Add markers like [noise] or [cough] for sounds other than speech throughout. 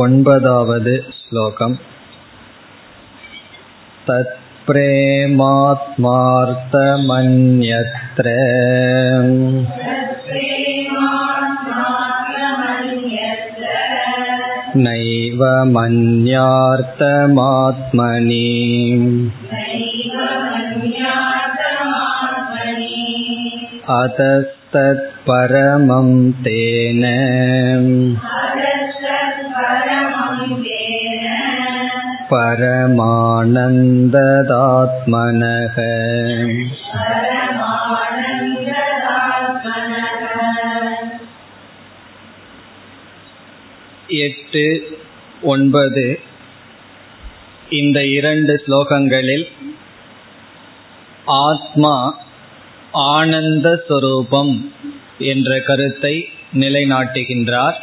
ओन्पदावद् श्लोकम् तत्प्रेमात्मार्थमन्यत्र नैव मन्यार्थमात्मनि अतस्तत्परमं तेन परमानन्ददात्मनः எட்டு ஒன்பது இந்த இரண்டு ஸ்லோகங்களில் ஆத்மா ஆனந்த சொரூபம் என்ற கருத்தை நிலைநாட்டுகின்றார்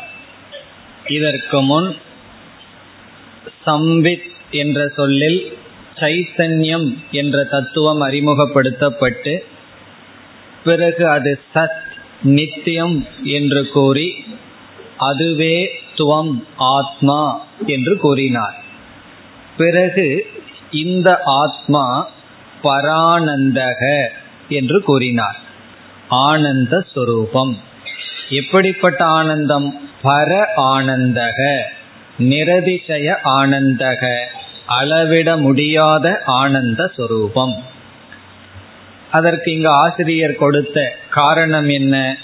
இதற்கு முன் சம்வித் என்ற சொல்லில் சைத்தன்யம் என்ற தத்துவம் அறிமுகப்படுத்தப்பட்டு பிறகு அது சத் நித்தியம் என்று கூறி அதுவே துவம் ஆத்மா என்று கூறினார். பிறகு இந்த ஆத்மா பரானந்தக என்று கூறினார். ஆனந்த சுரூபம். எப்படிப்பட்ட ஆனந்தம்? பர ஆனந்தக நிரதிசய ஆனந்தக. அளவிட முடியாத ஆனந்த சொரூபம். அதற்கு இங்கு ஆசிரியர் கொடுத்த காரணம் என்ன?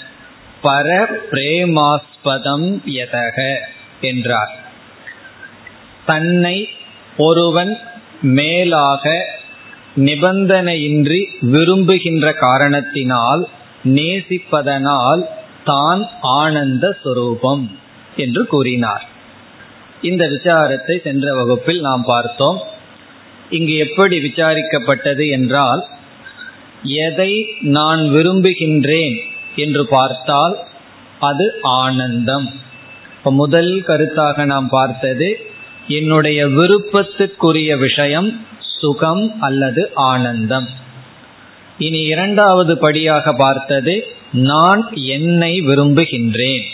பர பிரேமாஸ்பதம் எதக என்றார். தன்னை ஒருவன் மேலாக நிபந்தனையின்றி விரும்புகின்ற காரணத்தினால் நேசிப்பதனால் தான் ஆனந்த சுரூபம் என்று கூறினார். இந்த விசாரத்தை சென்ற வகுப்பில் நாம் பார்த்தோம். இங்கு எப்படி விசாரிக்கப்பட்டது என்றால் எதை நான் விரும்புகின்றேன் என்று பார்த்தால் அது ஆனந்தம். முதல் கருத்தாக நாம் பார்த்தது என்னுடைய விருப்பத்துக்குரிய விஷயம் சுகம் அல்லது ஆனந்தம். இனி இரண்டாவது படியாக பார்த்தது நான் என்னை விரும்புகின்றேன்.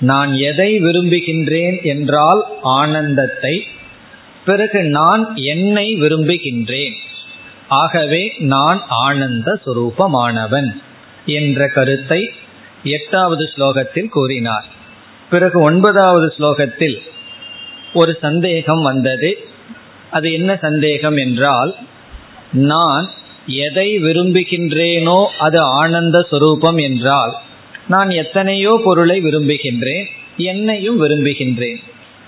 நான் எதை விரும்புகின்றேன் என்றால் ஆனந்தத்தை பிறகு நான் என்னை விரும்புகின்றேன். ஆகவே நான் ஆனந்த சுரூபமானவன் என்ற கருத்தை எட்டாவது ஸ்லோகத்தில் கூறினார். பிறகு ஒன்பதாவது ஸ்லோகத்தில் ஒரு சந்தேகம் வந்தது. அது என்ன சந்தேகம் என்றால் நான் எதை விரும்புகின்றேனோ அது ஆனந்த சுரூபம் என்றால் நான் எத்தனையோ பொருளை விரும்புகின்றேன் என்னையும் விரும்புகின்றேன்.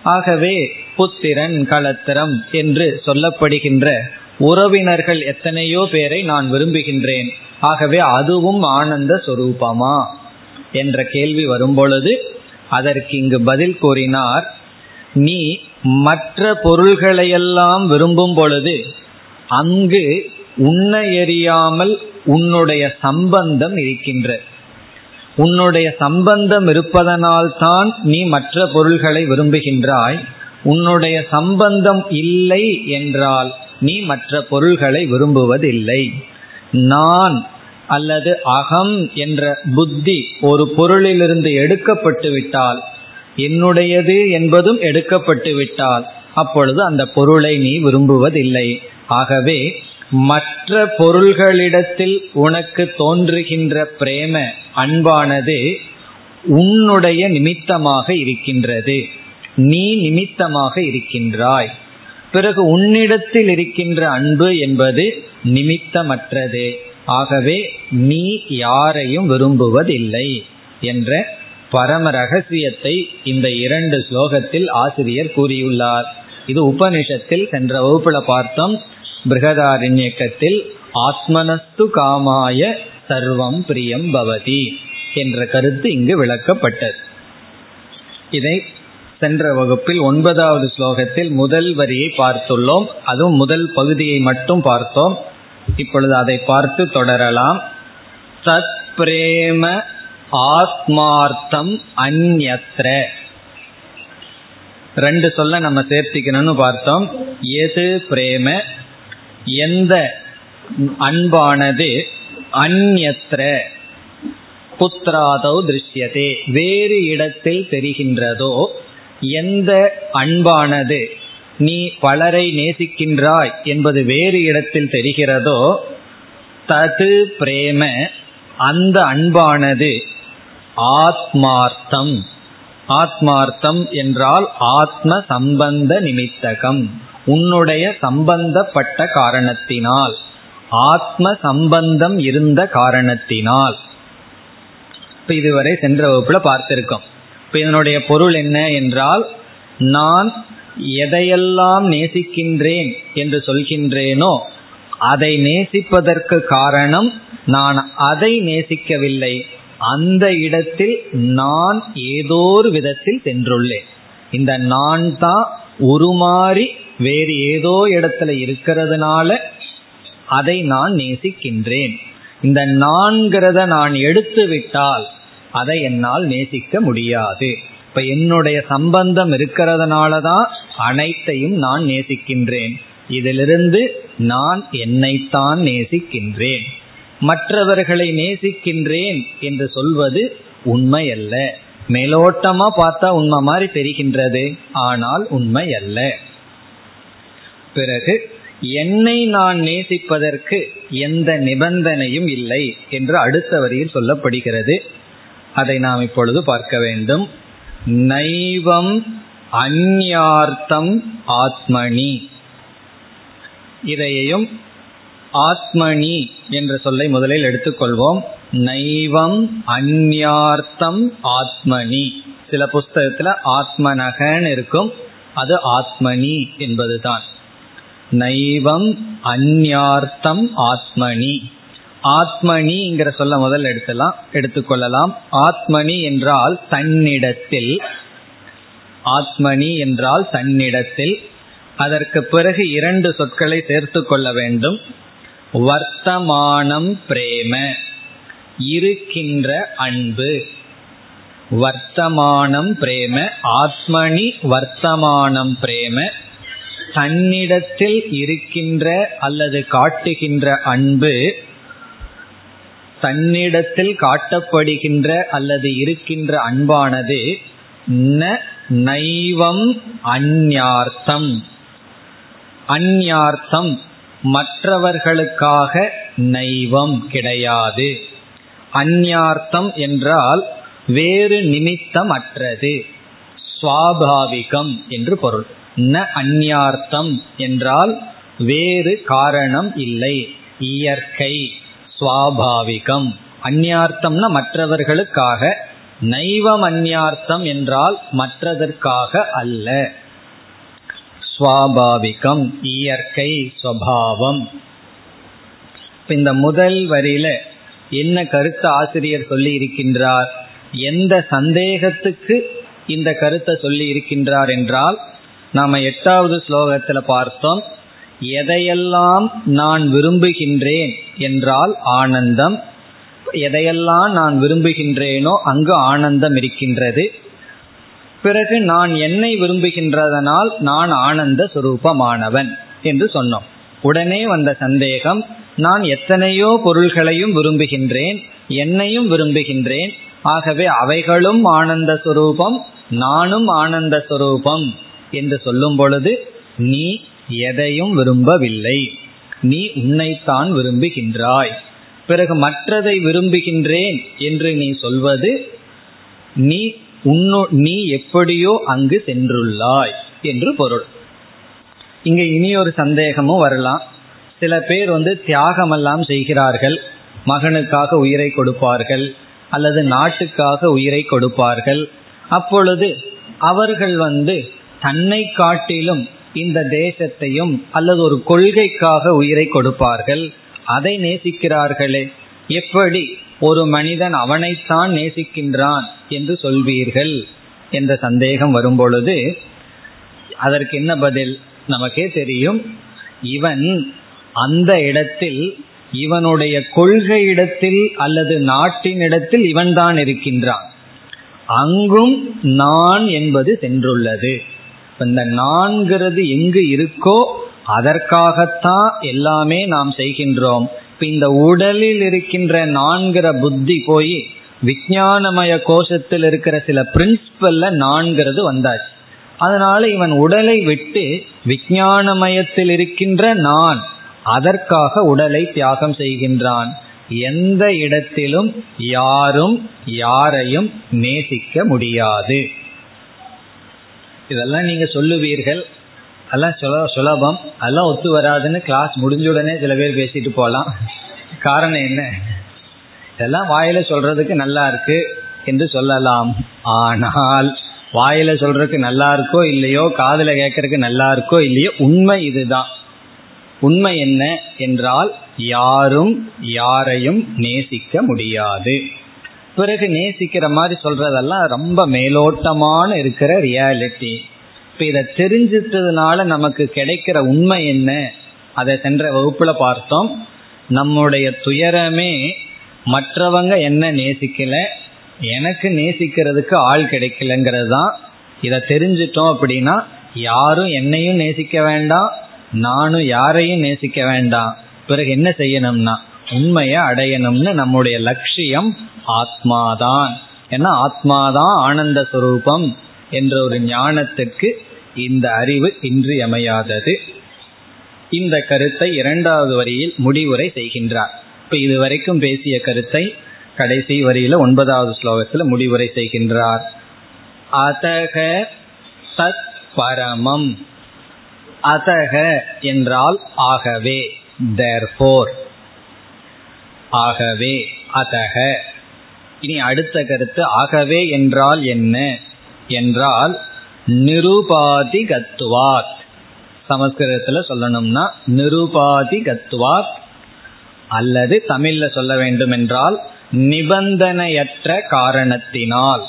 ஆகவே புத்திரன் களத்திரம் என்று சொல்லப்படுகின்ற உறவினர்கள் எத்தனையோ பேரை நான் விரும்புகின்றேன். ஆகவே அதுவும் ஆனந்த சொரூபமா? என்ற கேள்வி வரும்பொழுது அதற்கு இங்கு பதில் கூறினார் நீ மற்ற பொருள்களையெல்லாம் விரும்பும் பொழுது அங்கு உன்னை எறியாமல் உன்னுடைய சம்பந்தம் இருக்கின்ற உன்னுடைய சம்பந்தம் இருப்பதனால்தான் நீ மற்ற பொருள்களை விரும்புகின்றாய். உன்னுடைய சம்பந்தம் இல்லை என்றால் நீ மற்ற பொருள்களை விரும்புவதில்லை. நான் அல்லது அகம் என்ற புத்தி ஒரு பொருளிலிருந்து எடுக்கப்பட்டு விட்டால் என்னுடையது என்பதும் எடுக்கப்பட்டு விட்டால் அப்பொழுது அந்த பொருளை நீ விரும்புவதில்லை. ஆகவே மற்ற பொருள்களிடத்தில் உனக்கு தோன்றுகின்ற பிரேம அன்பானது உன்னுடைய நிமித்தமாக இருக்கின்றது. நீ நிமித்தமாக இருக்கின்றாய். பிறகு உன்னிடத்தில் இருக்கின்ற அன்பு என்பது நிமித்தமற்றது. ஆகவே நீ யாரையும் விரும்புவதில்லை என்ற பரம ரகசியத்தை இந்த இரண்டு ஸ்லோகத்தில் ஆசிரியர் கூறியுள்ளார். இது உபனிஷத்தில் சென்ற வகுப்புல பார்த்தோம். பிருகதாரண்யக்கத்தில் ஆத்மனஸ்து காமாய சர்வம் பிரியம் பவதி என்ற கருத்து இங்கு விளக்கப்பட்டது. இதை சென்ற வகுப்பில் ஒன்பதாவது ஸ்லோகத்தில் முதல் வரியை பார்த்துள்ளோம். அதுவும் முதல் பகுதியை மட்டும் பார்த்தோம். இப்பொழுது அதை பார்த்து தொடரலாம். சத் பிரேம ஆத்மார்த்தம் அந்யத்ர ரெண்டு சொல்ல நம்ம சேர்த்திக்கணும்னு பார்த்தோம். எது பிரேம? எந்த அன்பானது அந்யத்ர புத்திராதோ திருஷ்யதே. வேறு இடத்தில் தெரிகின்றதோ எந்த அன்பானது நீ பலரை நேசிக்கின்றாய் என்பது வேறு இடத்தில் தெரிகிறதோ தது பிரேம அந்த அன்பானது ஆத்மார்த்தம். ஆத்மார்த்தம் என்றால் ஆத்ம சம்பந்த நிமித்தகம். உன்னுடைய சம்பந்தப்பட்ட காரணத்தினால். ஆத்ம சம்பந்தம் இருந்த காரணத்தினால். இப்ப இதுவரை சென்ற வகுப்புல பார்த்திருக்கோம். இப்ப இதனுடைய பொருள் என்ன என்றால் நான் எதையெல்லாம் நேசிக்கின்றேன் என்று சொல்கின்றேனோ அதை நேசிப்பதற்கு காரணம் நான் அதை நேசிக்கவில்லை. அந்த இடத்தில் நான் ஏதோ ஒரு விதத்தில் சென்றுள்ளேன். இந்த நான் தான் உருமாறி வேறு ஏதோ இடத்துல இருக்கிறதுனால அதை நான் நேசிக்கின்றேன். இந்த நான்கிறத நான் எடுத்து விட்டால் அதை என்னால் நேசிக்க முடியாது. இப்ப என்னுடைய சம்பந்தம் இருக்கிறதுனால தான் அனைத்தையும் நான் நேசிக்கின்றேன். இதிலிருந்து நான் என்னைத்தான் நேசிக்கின்றேன். மற்றவர்களை நேசிக்கின்றேன் என்று சொல்வது உண்மை அல்ல மேலோட்டமா பார்த்தா உண்மை மாதிரி தெரிகின்றது. ஆனால் உண்மை அல்ல பிறகு என்னை நான் நேசிப்பதற்கு எந்த நிபந்தனையும் இல்லை என்று அடுத்த வரியில் சொல்லப்படுகிறது. அதை நாம் இப்பொழுது பார்க்க வேண்டும். நைவம் அந்யார்த்தம் ஆத்மணி இதையும் ஆத்மணி என்ற சொல்லை முதலில் எடுத்துக்கொள்வோம். நைவம் அந்யார்த்தம் ஆத்மணி சில புஸ்தகத்துல ஆத்மனகன் இருக்கும். அது ஆத்மனி என்பதுதான். நைவம் அந்யார்த்தம் ஆத்மனி. ஆத்மனிங்கிற சொல்ல முதல் எடுத்தலாம் எடுத்துக்கொள்ளலாம். ஆத்மனி என்றால் தன்னிடத்தில். ஆத்மனி என்றால் தன்னிடத்தில். அதற்கு பிறகு இரண்டு சொற்களை சேர்த்து கொள்ள வேண்டும். வர்த்தமானம் பிரேம. இருக்கின்ற அன்பு. வர்த்தமானம் பிரேம. ஆத்மனி வர்த்தமானம் பிரேம. தன்னிடத்தில் இருக்கின்ற அல்லது காட்டுகின்ற அன்பு தன்னிடத்தில் காட்டப்படுகின்ற அல்லது இருக்கின்ற அன்பானது ந நைவம் அந்யார்த்தம். அந்யார்த்தம் மற்றவர்களுக்காக நைவம் கிடையாது. அந்யார்த்தம் என்றால் வேறு நிமித்தம் அற்றது சுவாபாவிகம் என்று பொருள். ந அந்யார்த்தம் என்றால் வேறு காரணம் இல்லை. இயற்கை சுவாபாவிகம். அந்யார்த்தம்னா மற்றவர்களுக்காக. நைவம் அந்யார்த்தம் என்றால் மற்றதற்காக அல்ல. சுவாபாவிகம் இயற்கை சுவாவம் இந்த முதல் வரியில என்ன கருத்து ஆசிரியர் சொல்லி இருக்கின்றார்? எந்த சந்தேகத்துக்கு இந்த கருத்தை சொல்லி இருக்கின்றார் என்றால் நாம எட்டாவது ஸ்லோகத்துல பார்த்தோம் எதையெல்லாம் நான் விரும்புகின்றேன் என்றால் ஆனந்தம். எதையெல்லாம் நான் விரும்புகின்றேனோ அங்கு ஆனந்தம் இருக்கின்றது. பிறகு நான் என்னை விரும்புகின்றதனால் நான் ஆனந்த சுரூபமானவன் என்று சொன்னோம். உடனே வந்த சந்தேகம் நான் எத்தனையோ பொருள்களையும் விரும்புகின்றேன் என்னையும் விரும்புகின்றேன். ஆகவே அவைகளும் ஆனந்த சுரூபம் நானும் ஆனந்த சுரூபம். என்று சொல்லும் பொழுது நீ எதையும் விரும்பவில்லை. நீ உன்னைத்தான் விரும்புகின்றாய். பிறகு மற்றதை விரும்புகின்றேன் என்று நீ சொல்வது நீ உன்னோ நீ எப்படியோ அங்கு சென்றுள்ளாய் என்று பொருள். இங்க இனி ஒரு சந்தேகமும் வரலாம். சில பேர் வந்து தியாகமெல்லாம் செய்கிறார்கள். மகனுக்காக உயிரை கொடுப்பார்கள். அல்லது நாட்டுக்காக உயிரை கொடுப்பார்கள். அப்பொழுது அவர்கள் வந்து தன்னை காட்டிலும் இந்த தேசத்தையும் அல்லது ஒரு கொள்கைக்காக உயிரை கொடுப்பார்கள். அதை நேசிக்கிறார்களே. எப்படி ஒரு மனிதன் அவனைத்தான் நேசிக்கின்றான் என்று சொல்வீர்கள் என்ற சந்தேகம் வரும்பொழுது அதற்கு என்ன பதில்? நமக்கே தெரியும். இவன் அந்த இடத்தில் இவனுடைய கொள்கை இடத்தில் அல்லது நாட்டின் இடத்தில் இவன்தான் இருக்கின்றான். அங்கும் நான் என்பது சென்றுள்ளது. இந்த நான்கிறது எங்கு இருக்கோ அதற்காகத்தான் எல்லாமே நாம் செய்கின்றோம். இப்ப இந்த உடலில் இருக்கின்ற நான்கிற புத்தி போய் விஞ்ஞானமய கோஷத்தில் இருக்கிற சில பிரின்சிபல்ல நான்கிறது வந்தாச்சு. அதனால இவன் உடலை விட்டு விஞ்ஞானமயத்தில் இருக்கின்ற நான் அதற்காக உடலை தியாகம் செய்கின்றான். எந்த இடத்திலும் யாரும் யாரையும் நேசிக்க முடியாது. இதெல்லாம் நீங்க சொல்லுவீர்கள். அதெல்லாம் சுல சுலபம். அதெல்லாம் ஒத்து வராதுன்னு கிளாஸ் முடிஞ்ச உடனே சில பேர் பேசிட்டு போகலாம் காரணம் என்ன? இதெல்லாம் வாயில சொல்றதுக்கு நல்லா இருக்கு என்று சொல்லலாம். ஆனால் வாயில சொல்றதுக்கு நல்லா இருக்கோ இல்லையோ காதல கேட்கறதுக்கு நல்லா இருக்கோ இல்லையோ உண்மை இதுதான். உண்மை என்ன? என்றால் யாரும் யாரையும் நேசிக்க முடியாது. பிறகு நேசிக்கிற மாதிரி சொல்றதெல்லாம் ரொம்ப மேலோட்டமான இருக்கிற ரியாலிட்டி இப்ப இதை தெரிஞ்சிட்டதுனால நமக்கு கிடைக்கிற உண்மை என்ன? அதை சென்ற வகுப்புல பார்த்தோம். நம்முடைய துயரமே மற்றவங்க என்ன நேசிக்கல? எனக்கு நேசிக்கிறதுக்கு ஆள் கிடைக்கலங்கிறது தான். இதை தெரிஞ்சிட்டோம் அப்படின்னா யாரும் என்னையும் நேசிக்க வேண்டாம் நானும் யாரையும் நேசிக்க வேண்டாம். பிறகு என்ன செய்யணும்னா உண்மையை அடையணும்னு நம்முடைய லட்சியம் ஆத்மாதான். ஏன்னா ஆத்மாதான் ஆனந்த சுரூபம் என்ற ஒரு ஞானத்துக்கு இந்த அறிவு இன்றியமையாதது. இந்த கருத்தை இரண்டாவது வரியில் முடிவுரை செய்கின்றார். இப்ப இதுவரைக்கும் பேசிய கருத்தை கடைசி வரியில ஒன்பதாவது ஸ்லோகத்தில் முடிவுரை செய்கின்றார். அதக தத் பரமம். அதக என்றால் ஆகவே தேர்ஃபோர் ஆகவே அதக. இனி அடுத்த கருத்து ஆகவே என்றால் என்ன? என்றால் நிருபாதிகத்துவாத். சமஸ்கிருதத்தில் சொல்லணும்னா நிருபாதிகத்துவாத் அல்லது தமிழ்ல சொல்ல வேண்டும் என்றால் நிபந்தனையற்ற காரணத்தினால்.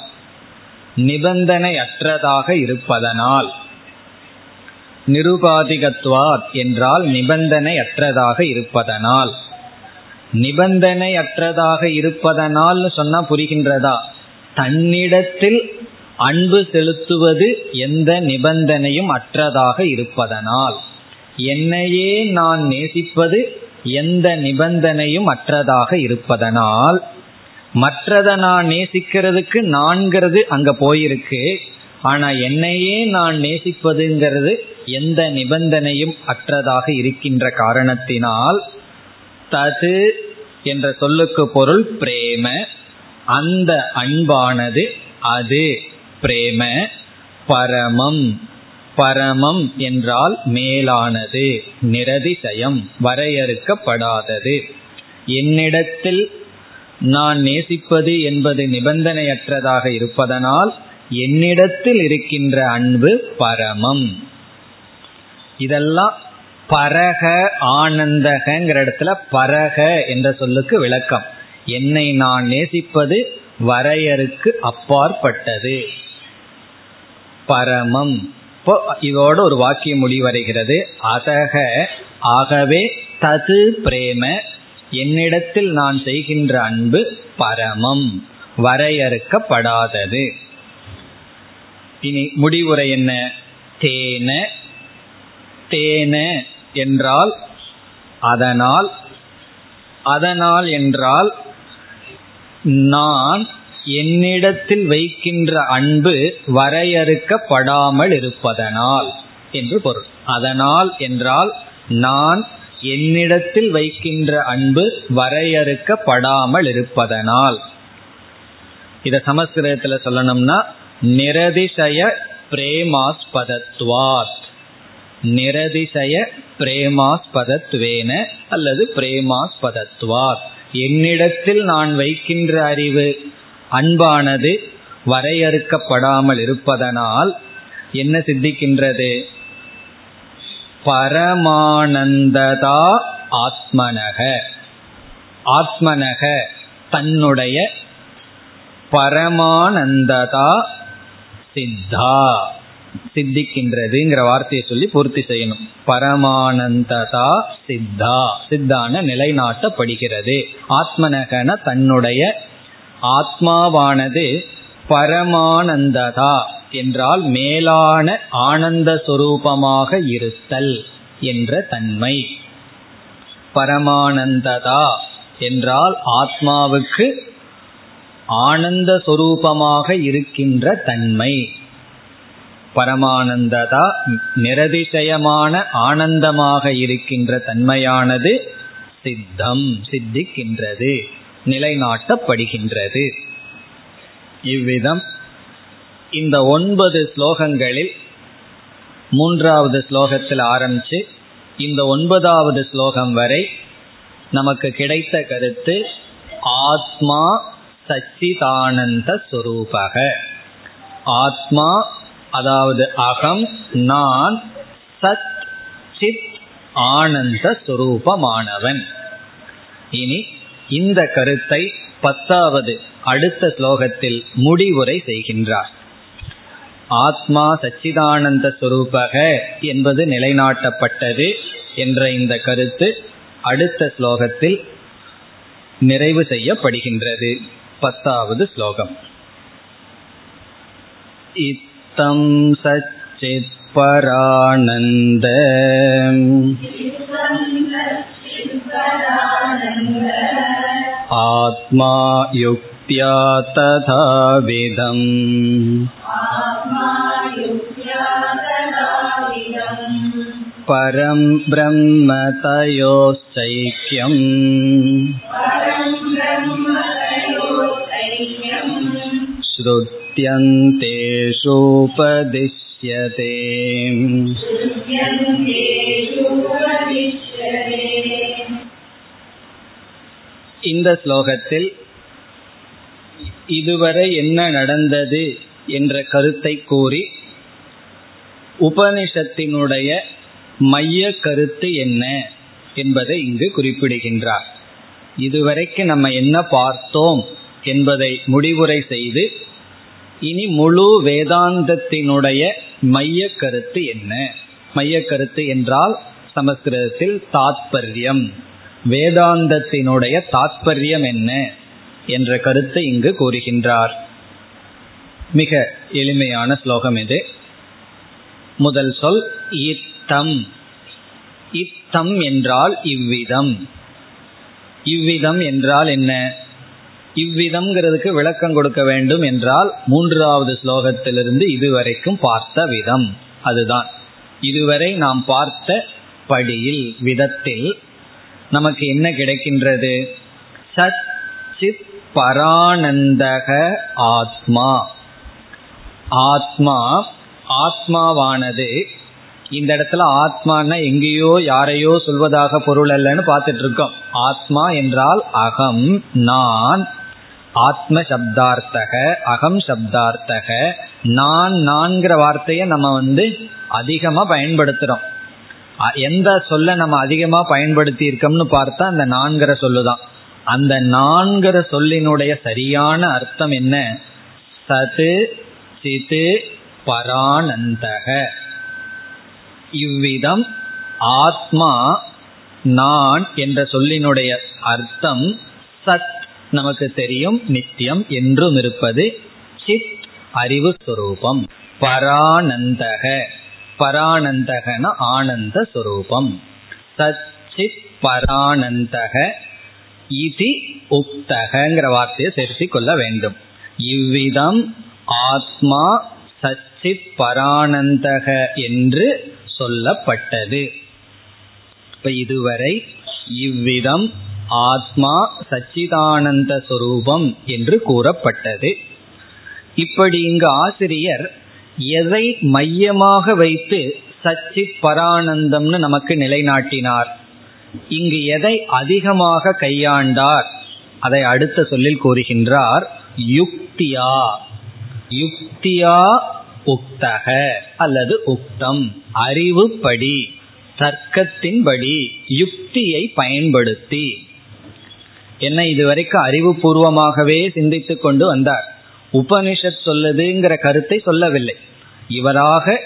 நிபந்தனையற்றதாக இருப்பதனால். நிருபாதிகத்துவாத் என்றால் நிபந்தனையற்றதாக இருப்பதனால். நிபந்தனை அற்றதாக இருப்பதனால் சொன்னா புரிகின்றதா? தன்னிடத்தில் அன்பு செலுத்துவது எந்த நிபந்தனையும் அற்றதாக இருப்பதனால். என்னையே நான் நேசிப்பது எந்த நிபந்தனையும் அற்றதாக இருப்பதனால். மற்றதை நான் நேசிக்கிறதுக்கு நான்கிறது அங்க போயிருக்கு. ஆனா என்னையே நான் நேசிப்பதுங்கிறது எந்த நிபந்தனையும் அற்றதாக இருக்கின்ற காரணத்தினால் தது என்ற சொல்லுக்கு பொருள் பிரேம. அந்த அன்பானது அது பிரேம. பரமம். பரமம் என்றால் மேலானது நிரதிசயம் வரையறுக்கப்படாதது. என்னிடத்தில் நான் நேசிப்பது என்பது நிபந்தனையற்றதாக இருப்பதனால் என்னிடத்தில் இருக்கின்ற அன்பு பரமம். இதெல்லாம் பரக ஆனந்தகங்கிற இடத்துல பரக என்ற சொல்லுக்கு விளக்கம். என்னை நான் நேசிப்பது வரையறுக்கு அப்பாற்பட்டது. பரமம். இப்போ இதோட ஒரு வாக்கியம் முடிவடைகிறது. அதக ஆகவே தது பிரேம என்னிடத்தில் நான் செய்கின்ற அன்பு பரமம் வரையறுக்கப்படாதது. இனி முடிவுரை என்ன? தேன தேன என்றால் அதனால் அதனால் என்றால் நான் என்னிடத்தில் வைக்கின்ற அன்பு வரையறுக்கப்படாமல் இருப்பதனால் என்று பொருள். அதனால் என்றால் நான் என்னிடத்தில் வைக்கின்ற அன்பு வரையறுக்கப்படாமல் இருப்பதனால். இத சமஸ்கிருதத்தில் சொல்லணும்னா நிரதிசய பிரேமாஸ்பதத்வாத். நிரதிசய பிரேமாஸ்பதத்வேன அல்லது பிரேமாஸ்பதத்துவார் என்னிடத்தில் நான் வைக்கின்ற அறிவு அன்பானது வரையறுக்கப்படாமல் இருப்பதனால் என்ன சித்திக்கின்றது? பரமானந்ததா ஆத்மனக. ஆத்மனக தன்னுடைய பரமானந்ததா சித்தா. சித்திக்கின்றதுங்கிற வார்த்தையை சொல்லி பூர்த்தி செய்யணும். பரமானந்ததா சித்தா. சித்தான நிலைநாட்டப்படுகிறது. ஆத்மனகன தன்னுடைய ஆத்மாவானது பரமானந்ததா என்றால் மேலான ஆனந்த சுரூபமாக இருத்தல் என்ற தன்மை. பரமானந்ததா என்றால் ஆத்மாவுக்கு ஆனந்த சுரூபமாக இருக்கின்ற தன்மை. பரமானந்ததா நிரதிசயமான ஆனந்தமாக இருக்கின்ற தன்மையானது சித்தம் சித்திக்கின்றது நிலைநாட்டப்படுகின்றது. இவ்விதம் இந்த ஒன்பது ஸ்லோகங்களில் மூன்றாவது ஸ்லோகத்தில் ஆரம்பித்து இந்த ஒன்பதாவது ஸ்லோகம் வரை நமக்கு கிடைத்த கருத்து ஆத்மா சச்சிதானந்த சுரூபக. ஆத்மா அதாவது அகம் நான் சத் சித் ஆனந்த சுரூபமானவன். இனி இந்த கருத்தை பத்தாவது அடுத்த ஸ்லோகத்தில் முடிவுரை செய்கின்றார். ஆத்மா சச்சிதானந்த சுரூபக என்பது நிலைநாட்டப்பட்டது என்ற இந்த கருத்து அடுத்த ஸ்லோகத்தில் நிறைவு செய்யப்படுகின்றது. பத்தாவது ஸ்லோகம். இத்தம் சச்சித் பரானந்த आत्मा युक्त्या तथाविधम् परं ब्रह्म तयोश्चैक्यम् श्रुत्यन्तेषूपदिश्यते இந்த ஸ்லோகத்தில் இதுவரை என்ன நடந்தது என்ற கருத்தை கூறி உபனிஷத்தினுடைய மைய கருத்து என்ன என்பதை இங்கு குறிப்பிடுகின்றார் இதுவரைக்கு நம்ம என்ன பார்த்தோம் என்பதை முடிவுரை செய்து இனி முழு வேதாந்தத்தினுடைய மைய கருத்து என்ன? மைய கருத்து என்றால் சமஸ்கிருதத்தில் தாத்பரியம். வேதாந்தத்தினுடைய தாத்பரியம் என்ன? என்ற கருத்தை இங்கு கூறுகின்றார். மிக எளிமையான ஸ்லோகம் இது. முதல் சொல் இத்தம். இத்தம் என்றால் இவ்விதம். இவ்விதம் என்றால் என்ன? இவ்விதம்ங்கிறதுக்கு விளக்கம் கொடுக்க வேண்டும் என்றால் மூன்றாவது ஸ்லோகத்திலிருந்து இதுவரைக்கும் பார்த்த விதம். அதுதான். இதுவரை நாம் பார்த்த படியில் விதத்தில் நமக்கு என்ன கிடைக்கின்றது? சத் சித் பரானந்தக ஆத்மா. ஆத்மா ஆத்மாவானது இந்த இடத்துல ஆத்மானா எங்கேயோ யாரையோ சொல்வதாக பொருள் அல்லன்னு பார்த்துட்டு இருக்கோம். ஆத்மா என்றால் அகம் நான் ஆத்ம சப்தார்த்தக அகம் சப்தார்த்தக நான் நான்கிற வார்த்தையை நம்ம வந்து அதிகமாக பயன்படுத்துகிறோம் எந்த சொல்ல நம்ம அதிகமாக பயன்படுத்தி இருக்கோம்னு பார்த்தா அந்த நான்கிற சொல்லுதான். அந்த நான்கிற சொல்லினுடைய சரியான அர்த்தம் என்ன? சது சிது பரானந்தக. இவ்விதம் ஆத்மா நான் என்ற சொல்லினுடைய அர்த்தம் சத் நமக்கு தெரியும் நித்தியம் என்றும் இருப்பது சித் அறிவு சுரூபம். பரானந்தக. பரானந்தகன ஆனந்த சுரூபம். சச்சித் பரானந்தக இதி உக்தகங்கிற வார்த்தையை சேர்த்தி கொள்ள வேண்டும். இவ்விதம் ஆத்மா சச்சித் பரானந்தக என்று சொல்லப்பட்டது. இப்ப இதுவரை இவ்விதம் ஆத்மா சச்சிதானந்த சொரூபம் என்று கூறப்பட்டது. இப்படி இங்கு ஆசிரியர் எதை மையமாக வைத்து சச்சித் பரானந்தம்னு நமக்கு நிலைநாட்டினார்? இங்கு எதை அதிகமாக கையாண்டார்? அதை அடுத்த சொல்லில் கூறுகின்றார் யுக்தியா. யுக்தியா உக்தக அல்லது உக்தம் அறிவுப்படி தர்க்கத்தின்படி யுக்தியை பயன்படுத்தி. என்ன இதுவரைக்கும் அறிவுபூர்வமாகவே சிந்தித்து கொண்டு வந்தார். உபனிஷத் சொல்லுதுங்கிற கருத்தை சொல்லவில்லை. இவராக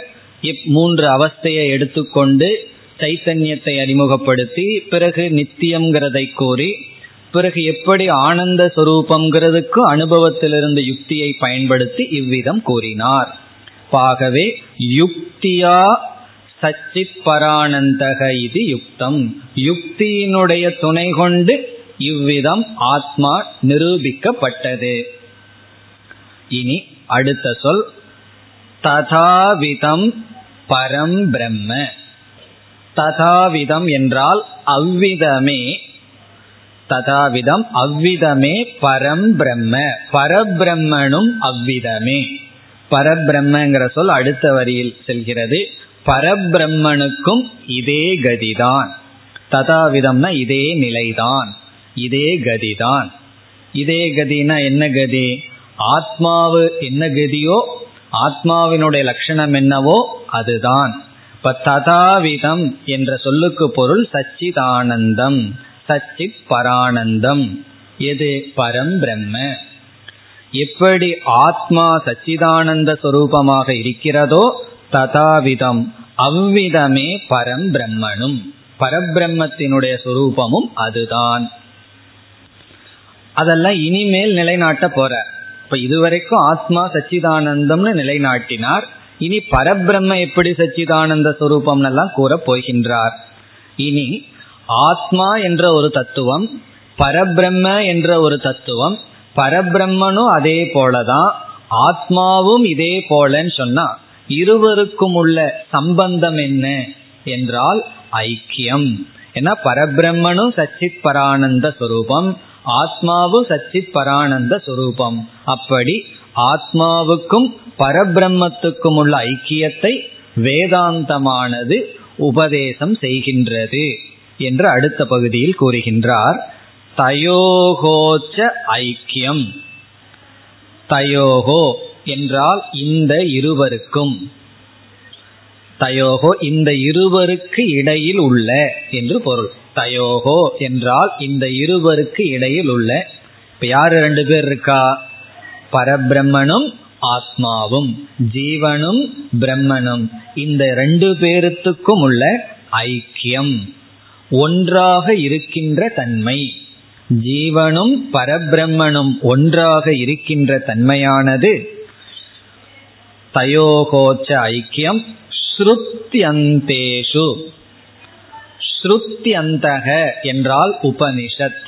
மூன்று அவஸ்தையை எடுத்துக்கொண்டு சைத்தன்யத்தை அறிமுகப்படுத்தி பிறகு நித்தியம்ங்கிறதை கூறி பிறகு எப்படி ஆனந்த சுரூபம்ங்கிறதுக்கு அனுபவத்திலிருந்து யுக்தியை பயன்படுத்தி இவ்விதம் கூறினார். ஆகவே யுக்தியா சச்சித் பரானந்தக இது யுக்தம். யுக்தியினுடைய துணை கொண்டு இவ்விதம் ஆத்மா நிரூபிக்கப்பட்டது. இனி அடுத்த சொல் ததாவிதம் பரம் பிரம்ம. ததாவிதம் என்றால் அவ்விதமே ததாவிதம் அவ்விதமே பரம் பிரம்ம. பரபிரம்மனும் அவ்விதமே. பரபிரம்மங்கிற சொல் அடுத்த வரியில் செல்கிறது. பரபிரம்மனுக்கும் இதே கதிதான். ததாவிதம்னா இதே நிலைதான். இதே கதிதான். இதே கதினா என்ன கதி? ஆத்மாவு என்ன கதியோ ஆத்மாவினுடைய லட்சணம் என்னவோ அதுதான். இப்ப ததாவிதம் என்ற சொல்லுக்கு பொருள் சச்சிதானந்தம் சச்சித் பரானந்தம் எது? பரம் பிரம்ம. எப்படி ஆத்மா சச்சிதானந்த சொரூபமாக இருக்கிறதோ ததாவிதம் அவ்விதமே பரம் பிரம்மனும் பரபிரம்மத்தினுடைய சொரூபமும் அதுதான். அதெல்லாம் இனிமேல் நிலைநாட்ட போற. இப்ப இதுவரைக்கும் ஆத்மா சச்சிதானந்தம்னு நிலைநாட்டினார். இனி பரபிரம்ம எப்படி சச்சிதானந்த சுரூபம் எல்லாம் கூற போகின்றார். இனி ஆத்மா என்ற ஒரு தத்துவம் பரபிரம்ம என்ற ஒரு தத்துவம் பரபிரம்மனும் அதே போலதான் ஆத்மாவும் இதே போலன்னு சொன்னா இருவருக்கும் உள்ள சம்பந்தம் என்ன என்றால் ஐக்கியம். ஏன்னா பரபிரம்மனும் சச்சித் பரானந்த சுரூபம் ஆத்மாவும் சச்சித் பரானந்த சுரூபம். அப்படி ஆத்மாவுக்கும் பரபிரம்மத்துக்கும் உள்ள ஐக்கியத்தை வேதாந்தமானது உபதேசம் செய்கின்றது என்று அடுத்த பகுதியில் கூறுகின்றார். தயோகோச்ச ஐக்கியம். தயோகோ என்றால் இந்த இருவருக்கும். தயோகோ இந்த இருவருக்கு இடையில் உள்ள என்று பொருள். தயோகோ என்றால் இந்த இருவருக்கு இடையில் உள்ள இப்ப யாரு ரெண்டு பேர் இருக்கா? பரபிரம்மனும் ஆத்மாவும் ஜீவனும் பிரம்மனும். இந்த ரெண்டு பேருத்துக்கும் உள்ள ஐக்கியம் ஒன்றாக இருக்கின்ற தன்மை. ஜீவனும் பரபிரம்மனும் ஒன்றாக இருக்கின்ற தன்மையானது தயோகோச்ச ஐக்கியம் ஸ்ருத்தியந்தேஷு ஸ்ருத்தியந்தக என்றால் உபனிஷத்.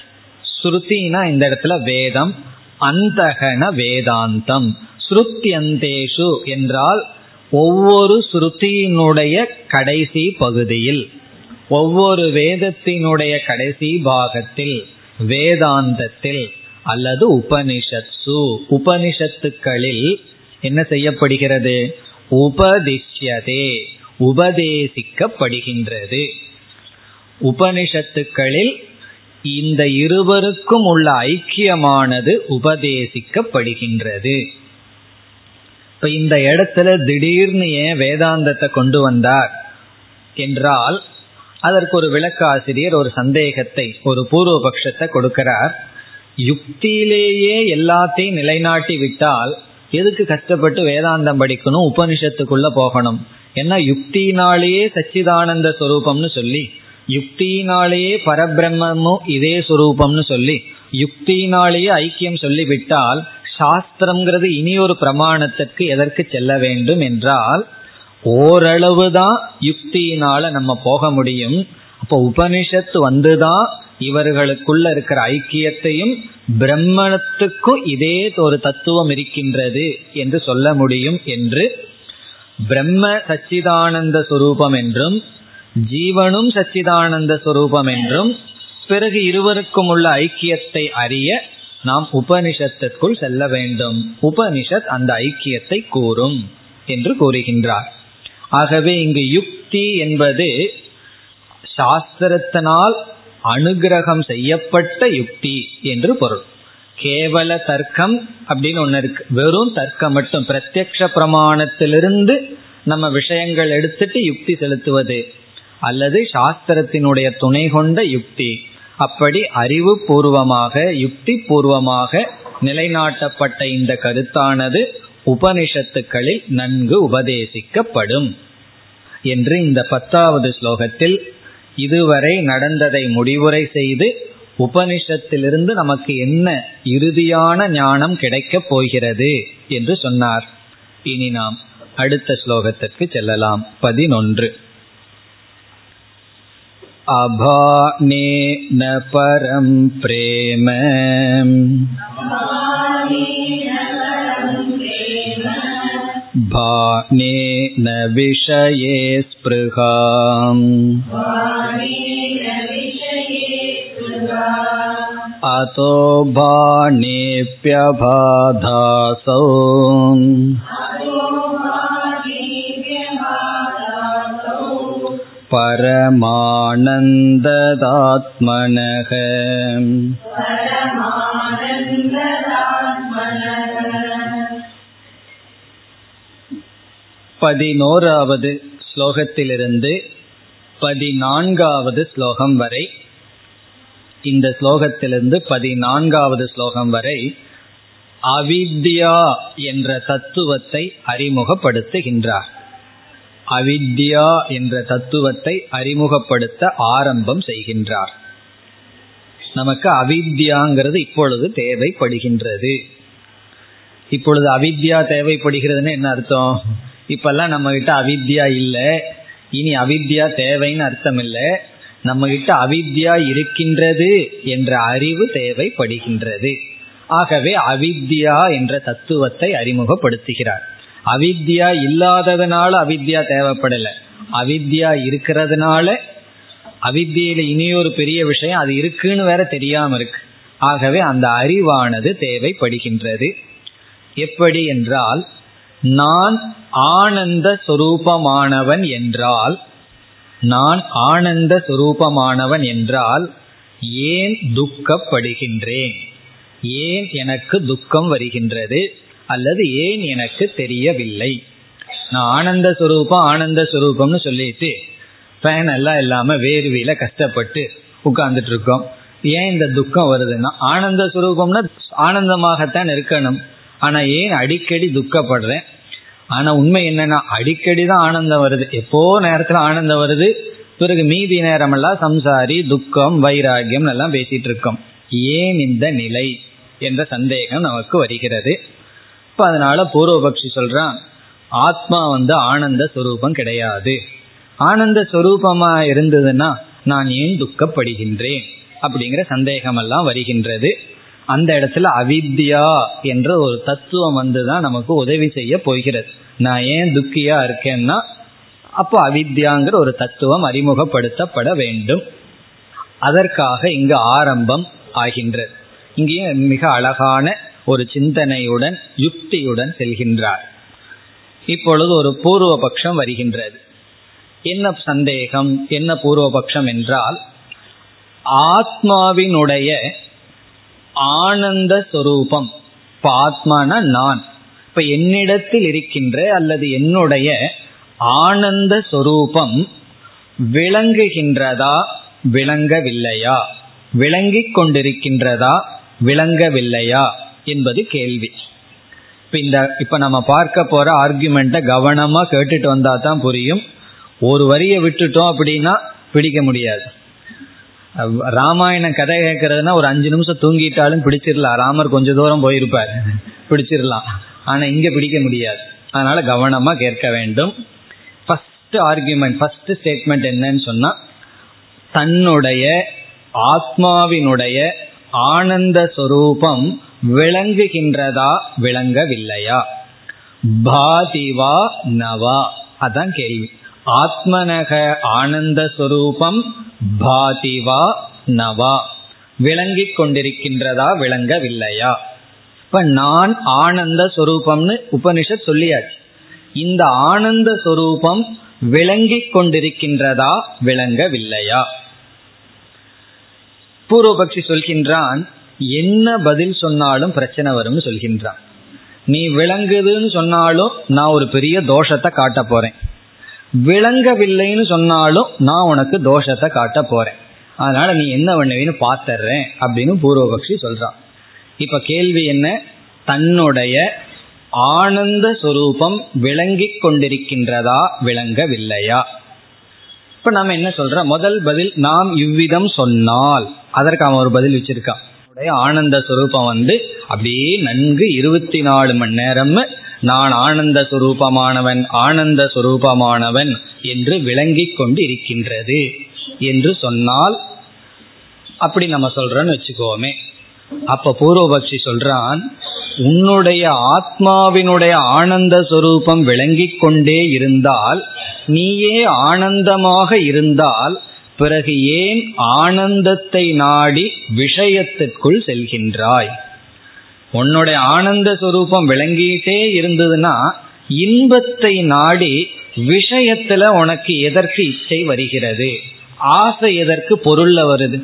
ஸ்ருதினா இந்த இடத்துல வேதம் அந்தகன வேதாந்தம். ஸ்ருத்தியந்தேஷு என்றால் ஒவ்வொரு ஸ்ருதியினுடைய கடைசி பகுதியில் ஒவ்வொரு வேதத்தினுடைய கடைசி பாகத்தில் வேதாந்தத்தில் அல்லது உபனிஷத்சு உபனிஷத்துக்களில் என்ன செய்யப்படுகிறது? உபதிஷ்யதே உபதேசிக்கப்படுகின்றது. உபனிஷத்துக்களில் இந்த இருவருக்கும் உள்ள ஐக்கியமானது உபதேசிக்கப்படுகின்றது. இப்ப இந்த இடத்துல திடீர்னு ஏன் வேதாந்தத்தை கொண்டு வந்தார் என்றால் அதற்கு ஒரு விளக்காசிரியர் ஒரு சந்தேகத்தை ஒரு பூர்வபக்ஷத்தை கொடுக்கிறார். யுக்தியிலேயே எல்லாத்தையும் நிலைநாட்டி விட்டால் எதுக்கு கஷ்டப்பட்டு வேதாந்தம் படிக்கணும் உபனிஷத்துக்குள்ள போகணும்? ஏன்னா யுக்தினாலேயே சச்சிதானந்த சொரூபம்னு சொல்லி யுக்தியினாலேயே பரபிரம்மமும் இதே சுரூபம்னு சொல்லி யுக்தியினாலேயே ஐக்கியம் சொல்லிவிட்டால் சாஸ்திரம்ங்கிறது இனி ஒரு பிரமாணத்திற்கு எதற்கு செல்ல வேண்டும் என்றால் ஓரளவு தான் யுக்தியினால நம்ம போக முடியும். அப்போ உபனிஷத்து வந்துதான் இவர்களுக்குள்ள இருக்கிற ஐக்கியத்தையும் பிரம்மணத்துக்கும் இதே ஒரு தத்துவம் இருக்கின்றது என்று சொல்ல முடியும் என்று பிரம்ம சச்சிதானந்த சுரூபம் என்றும் ஜீவனும் சச்சிதானந்த சுரூபம் என்றும் பிறகு இருவருக்கும் உள்ள ஐக்கியத்தை அறிய நாம் உபனிஷத்திற்குள் செல்ல வேண்டும். உபனிஷத் அந்த ஐக்கியத்தை கூறும் என்று கூறுகின்றார். ஆகவே இங்கு யுக்தி என்பது சாஸ்திரத்தினால் அனுகிரகம் செய்யப்பட்ட யுக்தி என்று பொருள். கேவல தர்க்கம் அப்படின்னு ஒன்று இருக்கு. வெறும் தர்க்கம் மட்டும். பிரத்யக்ஷ பிரமாணத்திலிருந்து நம்ம விஷயங்கள் எடுத்துட்டு யுக்தி செலுத்துவது. அல்லது சாஸ்திரத்தினுடைய துணை கொண்ட யுக்தி. அப்படி அறிவு பூர்வமாக யுக்தி பூர்வமாக நிலைநாட்டப்பட்ட இந்த கருத்தானது உபனிஷத்துக்களில் நன்கு உபதேசிக்கப்படும். என்று இந்த பத்தாவது ஸ்லோகத்தில் இதுவரை நடந்ததை முடிவுரை செய்து உபனிஷத்திலிருந்து நமக்கு என்ன இறுதியான ஞானம் கிடைக்கப் போகிறது என்று சொன்னார். இனி நாம் அடுத்த ஸ்லோகத்திற்கு செல்லலாம். பதினொன்று. अभानेन परं प्रेम। बाणेन विषये स्पृहाम् अतो बाणेऽप्यबाधासौ परमानन्ददात्मनः பதினோராவது ஸ்லோகத்திலிருந்து பதினான்காவது ஸ்லோகம் வரை இந்த ஸ்லோகத்திலிருந்து பதினான்காவது ஸ்லோகம் வரை அவித்யா என்ற தத்துவத்தை அறிமுகப்படுத்துகின்றார் அவித்யா என்ற தத்துவத்தை அறிமுகப்படுத்த ஆரம்பம் செய்கின்றார். நமக்கு அவித்யாங்கிறது இப்பொழுது தேவைப்படுகின்றது. இப்பொழுது அவித்யா தேவைப்படுகிறதுன்னு என்ன அர்த்தம்? இப்பெல்லாம் நம்ம கிட்ட அவித்யா இல்லை. இனி அவித்யா தேவைன்னு அர்த்தம் இல்லை நம்ம கிட்ட அவித்யா இருக்கின்றது என்ற அறிவு தேவைப்படுகின்றது. ஆகவே அவித்யா என்ற தத்துவத்தை அறிமுகப்படுத்துகிறார். அவித்யா இல்லாததுனால அவித்யா தேவைப்படலை. அவித்யா இருக்கிறதுனால அவித்தியில இனியொரு பெரிய விஷயம் அது இருக்குன்னு வேற தெரியாம இருக்கு. ஆகவே அந்த அறிவானது தேவைப்படுகின்றது. எப்படி என்றால் நான் ஆனந்த சுரூபமானவன் என்றால் நான் ஆனந்த சுரூபமானவன் என்றால் ஏன் துக்கப்படுகின்றேன்? ஏன் எனக்கு துக்கம் வருகின்றது? அல்லது ஏன் எனக்கு தெரியவில்லை? நான் ஆனந்த சுரூபம் ஆனந்த சுரூபம்னு சொல்லிட்டு ஃபேன் எல்லாம் இல்லாம வேர்வியில கஷ்டப்பட்டு உட்கார்ந்துட்டு இருக்கோம் ஏன் இந்த துக்கம் வருதுன்னா ஆனந்த சுரூபம்னா ஆனந்தமாகத்தான் இருக்கணும். ஆனா ஏன் அடிக்கடி துக்கப்படுறேன்? ஆனா உண்மை என்னன்னா அடிக்கடி தான் ஆனந்தம் வருது. எப்போ நேரத்துல ஆனந்தம் வருது? பிறகு மீதி நேரமெல்லாம் சம்சாரி துக்கம் வைராகியம் எல்லாம் பேசிட்டு இருக்கோம் ஏன் இந்த நிலை? என்ற சந்தேகம் நமக்கு வருகிறது. இப்ப அதனால பூர்வபக்ஷி சொல்றான் ஆத்மா வந்து ஆனந்த சுரூபம் கிடையாது. ஆனந்த சுரூபமா இருந்ததுன்னா நான் ஏன் துக்கப்படுகின்றேன்? அப்படிங்கிற சந்தேகம் எல்லாம் வருகின்றது. அந்த இடத்துல அவித்யா என்ற ஒரு தத்துவம் வந்துதான் நமக்கு உதவி செய்ய போகிறது. நான் ஏன் துக்கியா இருக்கேன்னா அப்போ அவித்யாங்கிற ஒரு தத்துவம் அறிமுகப்படுத்தப்பட வேண்டும். அதற்காக இங்கு ஆரம்பம் ஆகின்றது. இங்கேயும் மிக அழகான ஒரு சிந்தனையுடன் யுக்தியுடன் செல்கின்றார். இப்பொழுது ஒரு பூர்வ பட்சம் வருகின்றது. என்ன சந்தேகம்? என்ன பூர்வபக்ஷம் என்றால் ஆத்மாவினுடைய ஆனந்த சொரூபம் இப்ப ஆத்மான நான். இப்ப என்னிடத்தில் இருக்கின்ற அல்லது என்னுடைய ஆனந்த சொரூபம் விளங்குகின்றதா விளங்கவில்லையா? விளங்கிக் கொண்டிருக்கின்றதா விளங்கவில்லையா? என்பது கேள்வி. இப்ப இந்த இப்ப நம்ம பார்க்க போற ஆர்குமெண்ட்டை கவனமா கேட்டுட்டு வந்தா தான் புரியும். ஒரு வரியை விட்டுட்டோம் அப்படின்னா பிடிக்க முடியாது. ராமாயணம் கதை கேட்கறதுனா ஒரு அஞ்சு நிமிஷம் தூங்கிட்டாலும் பிடிச்சிடலாம் ராமர் கொஞ்ச தூரம் போயிருப்பார். பிடிச்சிடலாம் ஆனா இங்க பிடிக்க முடியாது. அதனால கவனமா கேட்க வேண்டும். ஃபர்ஸ்ட் ஆர்குமெண்ட் ஃபர்ஸ்ட் ஸ்டேட்மெண்ட் என்னன்னு சொன்னா தன்னுடைய ஆத்மாவினுடைய ஆனந்த சொரூபம் விளங்குகின்றதா விளங்கவில்லையா? பாதிவா நவா. அதான் கேள்வி. ஆத்மனக ஆனந்த சுரூபம் பாதிவா நவா. விளங்கிக் கொண்டிருக்கின்றதா விளங்கவில்லையா? இப்ப நான் ஆனந்த சுரூபம்னு உபனிஷத் சொல்லியாச்சு. இந்த ஆனந்த சுரூபம் விளங்கிக் கொண்டிருக்கின்றதா விளங்கவில்லையா? பூர்வபக்ஷி சொல்கின்றான் என்ன பதில் சொன்னாலும் பிரச்சனை வரும்னு சொல்கின்றான். நீ விளங்குதுன்னு சொன்னாலும் நான் ஒரு பெரிய தோஷத்தை காட்ட போறேன். விளங்கவில்லைன்னு சொன்னாலும் நான் உனக்கு தோஷத்தை காட்ட போறேன். அதனால நீ என்ன பண்ணுவீன்னு பாத்துறேன் அப்படின்னு பூர்வபக்ஷி சொல்றான். இப்ப கேள்வி என்ன? தன்னுடைய ஆனந்த சுரூபம் விளங்கிக் கொண்டிருக்கின்றதா? விளங்கவில்லையா? இப்ப நம்ம என்ன சொல்றோம்? முதல் பதில் நாம் இவ்விதம் சொன்னால். அதற்கு அவன் ஒரு பதில் வச்சிருக்கான். ஆனந்த சுரூபம் வந்து அப்படியே நன்கு இருபத்தி நாலு மணி நேரம் நான் ஆனந்த சுரூபமானவன் ஆனந்த சுரூபமானவன் என்று விளங்கிக் கொண்டு இருக்கின்றது என்று சொன்னால் அப்படி நம்ம சொல்றோன்னு வச்சுக்கோமே. அப்ப பூர்வபக்ஷி சொல்றான் உன்னுடைய ஆத்மாவினுடைய ஆனந்த சுரூபம் விளங்கிக் கொண்டே இருந்தால் நீயே ஆனந்தமாக இருந்தால் பிறகு ஏன் ஆனந்தத்தை நாடி விஷயத்திற்குள் செல்கின்றாய்? உன்னுடைய ஆனந்த சுரூபம் விளங்கிட்டே இருந்ததுன்னா இன்பத்தை நாடி விஷயத்துல உனக்கு எதற்கு இச்சை வருகிறது? ஆசை எதற்கு பொருள்ல வருது?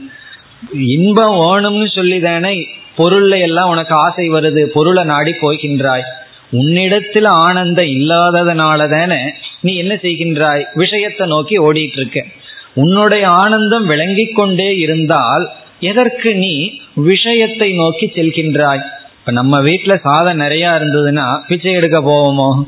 இன்பம் வேணும்னு சொல்லி தானே பொருள்ல எல்லாம் உனக்கு ஆசை வருது பொருளை நாடி போகின்றாய். உன்னிடத்தில் ஆனந்தம் இல்லாததுனால தானே நீ என்ன செய்கின்றாய்? விஷயத்தை நோக்கி ஓடிட்டு இருக்க. உன்னுடைய ஆனந்தம் விளங்கி கொண்டே இருந்தால் எதற்கு நீ விஷயத்தை நோக்கி செல்கின்றாய்? இப்ப நம்ம வீட்டுல சாதம் நிறைய இருந்ததுன்னா பிச்சை எடுக்க போவோமோ?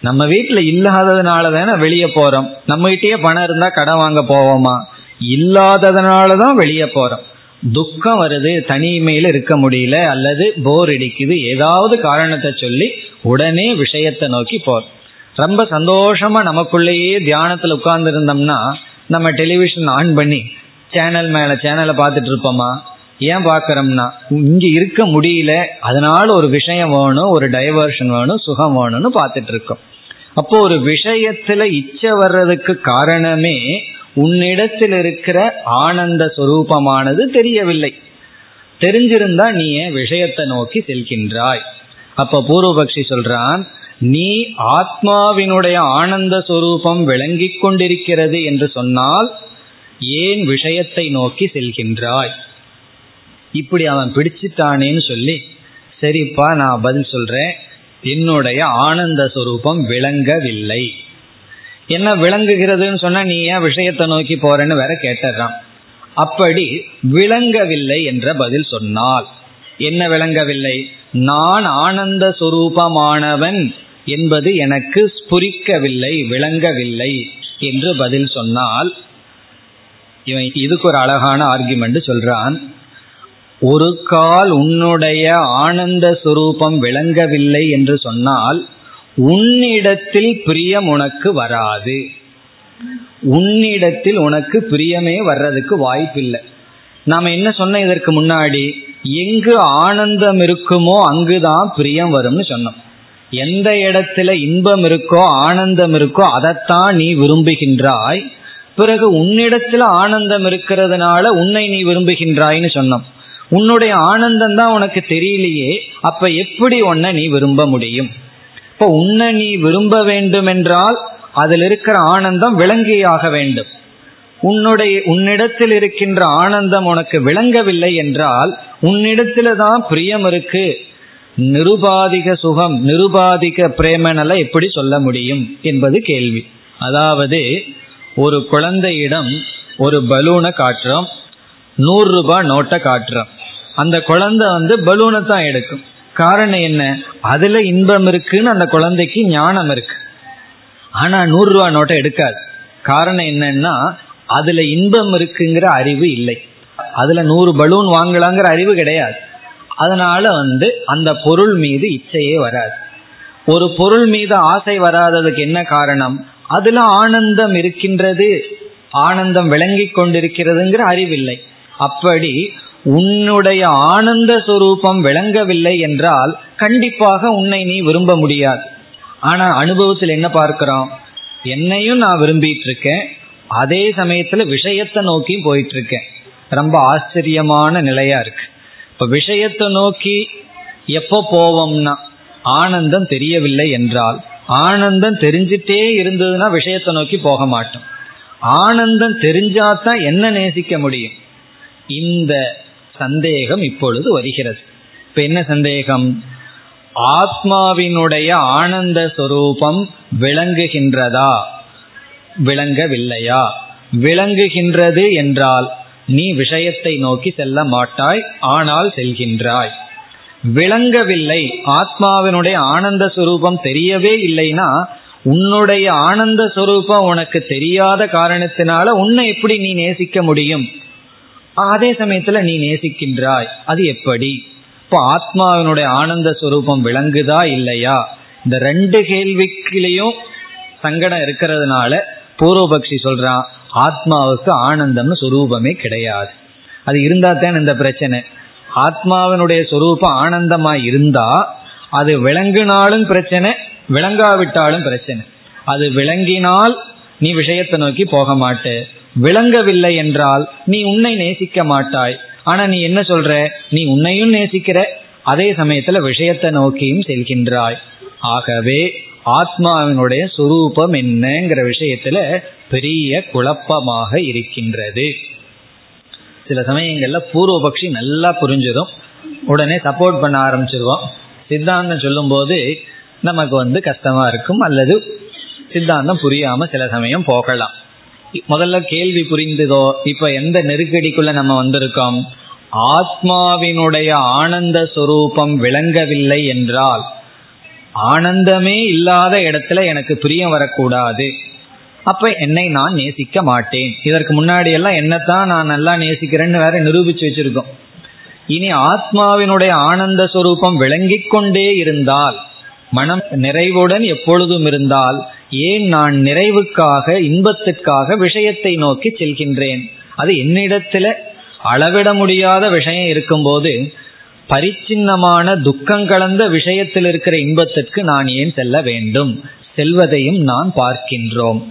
நம்ம வீட்டுல இல்லாததுனால தானே வெளியே போறோம். நம்ம கிட்டயே பணம் இருந்தா கடன் வாங்க போவோமா? இல்லாததுனாலதான் வெளியே போறோம். துக்கம் வருது தனிமையில இருக்க முடியல அல்லது போர் அடிக்குது ஏதாவது காரணத்தை சொல்லி உடனே விஷயத்தை நோக்கி போறோம். ரொம்ப சந்தோஷமா நமக்குள்ளேயே தியானத்துல உட்கார்ந்து இருந்தோம்னா நம்ம டெலிவிஷன் ஆன் பண்ணி சேனல் மேல சேனலை பார்த்துட்டு இருப்போமா? ஏன் பார்க்குறோம்னா இங்க இருக்க முடியல அதனால ஒரு விஷயம் வேணும் ஒரு டைவர்ஷன் வேணும் சுகம் வேணும்னு பார்த்துட்டு இருக்கோம். அப்போ ஒரு விஷயத்துல இச்சை வர்றதுக்கு காரணமே உன்னிடத்தில் இருக்கிற ஆனந்த சுரூபமானது தெரியவில்லை. தெரிஞ்சிருந்தா நீ ஏன் விஷயத்தை நோக்கி செல்கின்றாய்? அப்ப பூர்வபக்ஷி சொல்றான் நீ ஆத்மாவினுடைய ஆனந்த சுரூபம் விளங்கிக் கொண்டிருக்கிறது என்று சொன்னால் ஏன் விஷயத்தை நோக்கி செல்கின்றாய்? இப்படி அவன் பிடிச்சிட்டானேன்னு சொல்லி சரிப்பா நான் பதில் சொல்றேன். என்னுடைய ஆனந்த சுரூபம் விளங்கவில்லை. என்ன விளங்குகிறதுன்னு சொன்னா நீ ஏன் விஷயத்தை நோக்கி போறேன்னு வேற கேட்டுறான் அப்படி விளங்கவில்லை என்ற பதில் சொன்னால் என்ன விளங்கவில்லை? நான் ஆனந்த சுரூபமானவன் என்பது எனக்கு ஸ்புரிக்கவில்லை விளங்கவில்லை என்று பதில் சொன்னால் இவன் இதுக்கு ஒரு அழகான ஆர்குமெண்ட் சொல்றான். ஒரு கால் உன்னுடைய ஆனந்த சுரூபம் விளங்கவில்லை என்று சொன்னால் உன்னிடத்தில் பிரியம் உனக்கு வராது. உன்னிடத்தில் உனக்கு பிரியமே வர்றதுக்கு வாய்ப்பில்லை. நாம என்ன சொன்ன இதற்கு முன்னாடி எங்கு ஆனந்தம் இருக்குமோ அங்குதான் பிரியம் வரும்னு சொன்னோம். எந்த இடத்துல இன்பம் இருக்கோ ஆனந்தம் இருக்கோ அதைத்தான் நீ விரும்புகின்றாய். பிறகு உன்னிடத்துல ஆனந்தம் இருக்கிறதுனால உன்னை நீ விரும்புகின்றாய்னு சொன்னோம். உன்னுடைய ஆனந்தம் தான் உனக்கு தெரியலையே அப்ப எப்படி உன்னை நீ விரும்ப முடியும்? இப்போ உன்னை நீ விரும்ப வேண்டும் என்றால் அதில் இருக்கிற ஆனந்தம் விளங்கியாக வேண்டும். உன்னுடைய உன்னிடத்தில் இருக்கின்ற ஆனந்தம் உனக்கு விளங்கவில்லை என்றால் உன்னிடத்துல தான் பிரியம் இருக்கு. நிருபாதிக சுகம் நிருபாதிக பிரேமனெல்லாம் எப்படி சொல்ல முடியும் என்பது கேள்வி. அதாவது ஒரு குழந்தையிடம் ஒரு பலூனை காட்டுறோம் நூறு ரூபாய் நோட்டை காட்டுறோம். அந்த குழந்தை வந்து பலூனை தான் எடுக்கும். காரணம் என்ன? அதுல இன்பம் இருக்குன்னு அந்த குழந்தைக்கு ஞானம் இருக்கு. ஆனா நூறு ரூபா நோட்டை எடுக்காது. காரணம் என்னன்னா அதுல இன்பம் இருக்குங்கிற அறிவு இல்லை. அதுல நூறு பலூன் வாங்கலாங்கிற அறிவு கிடையாது. அதனால வந்து அந்த பொருள் மீது இச்சையே வராது. ஒரு பொருள் மீது ஆசை வராததுக்கு என்ன காரணம்? அதுல ஆனந்தம் இருக்கின்றது. ஆனந்தம் விளங்கி கொண்டிருக்கிறதுங்கிற அறிவில்லை. அப்படி உன்னுடைய ஆனந்த சுரூபம் விளங்கவில்லை என்றால் கண்டிப்பாக உன்னை நீ விரும்ப முடியாது. ஆனா அனுபவத்தில் என்ன பார்க்கிறோம்? என்னையும் நான் விரும்பிட்டு இருக்கேன் அதே சமயத்துல விஷயத்தை நோக்கியும் போயிட்டு இருக்கேன் ரொம்ப ஆச்சரியமான நிலையா இருக்கு. இப்ப விஷயத்தை நோக்கி எப்போ போவோம்னா ஆனந்தம் தெரியவில்லை என்றால் ஆனந்தம் தெரிஞ்சிட்டே இருந்ததுன்னா விஷயத்தை நோக்கி போக மாட்டோம். ஆனந்தம் தெரிஞ்சாதான் என்ன நேசிக்க முடியும்? இந்த சந்தேகம் இப்பொழுது வருகிறது. இப்ப என்ன சந்தேகம்? ஆத்மாவினுடைய ஆனந்த சொரூபம் விளங்குகின்றதா? விளங்கவில்லையா? விளங்குகின்றது என்றால் நீ விஷயத்தை நோக்கி செல்ல மாட்டாய் ஆனால் செல்கின்றாய். விளங்கவில்லை. ஆத்மாவினுடைய ஆனந்த சுரூபம் தெரியவே இல்லைன்னா உன்னுடைய ஆனந்த சுரூபம் உனக்கு தெரியாத காரணத்தினால உன்னை எப்படி நீ நேசிக்க முடியும்? அதே சமயத்துல நீ நேசிக்கின்றாய். அது எப்படி? இப்போ ஆத்மாவினுடைய ஆனந்த சுரூபம் விளங்குதா இல்லையா? இந்த ரெண்டு கேள்விக்கிலையும் சங்கடம் இருக்கிறதுனால பூர்வபக்ஷி சொல்றான் ஆத்மாவுக்கு ஆனந்தம்னு சொரூபமே கிடையாது. அது இருந்தா தான் இந்த பிரச்சனை. ஆத்மாவினுடைய சொரூபம் ஆனந்தமா இருந்தா அது விளங்கினாலும் பிரச்சனை விளங்காவிட்டாலும் பிரச்சனை. அது விளங்கினால் நீ விஷயத்தை நோக்கி போக மாட்டே. விளங்கவில்லை என்றால் நீ உன்னை நேசிக்க மாட்டாய். ஆனா நீ என்ன சொல்ற? நீ உன்னையும் நேசிக்கிற. அதே சமயத்துல விஷயத்தை நோக்கியும் செல்கின்றாய். ஆகவே ஆத்மாவினுடைய சுரூபம் என்னங்கிற விஷயத்துல பெரிய குழப்பமாக இருக்கின்றது. சில சமயங்கள்ல பூர்வபக்ஷி நல்லா புரிஞ்சிடும். உடனே சப்போர்ட் பண்ண ஆரம்பிச்சிருவோம். சித்தாந்தம் சொல்லும் போது நமக்கு வந்து கஷ்டமா இருக்கும் அல்லது சித்தாந்தம் புரியாம சில சமயம் போகலாம். முதல்ல கேள்வி புரிந்ததோ இப்ப எந்த நெருக்கடிக்குள்ள நம்ம வந்திருக்கோம்? ஆத்மாவினுடைய ஆனந்த சுரூபம் விளங்கவில்லை என்றால் ஆனந்தமே இல்லாத இடத்துல எனக்கு பிரியம் வரக்கூடாது. அப்ப என்னை நான் நேசிக்க மாட்டேன். இதற்கு முன்னாடி எல்லாம் என்னத்தான் நான் நல்லா நேசிக்கிறேன்னு வேற நிரூபிச்சு வச்சிருக்கோம். இனி ஆத்மாவினுடைய ஆனந்த சுரூபம் விளங்கிக் கொண்டே இருந்தால் மனம் நிறைவுடன் எப்பொழுதும் இருந்தால் ஏன் நான் நிறைவுக்காக இன்பத்திற்காக விஷயத்தை நோக்கி செல்கின்றேன்? அது என்னிடத்துல அளவிட முடியாத விஷயம் இருக்கும்போது பரிச்சின்னமான துக்கம் கலந்த விஷயத்தில் இருக்கிற இன்பத்திற்கு நான் ஏன் செல்ல வேண்டும்? செல்வதையும் நான் பார்க்கின்றோம்.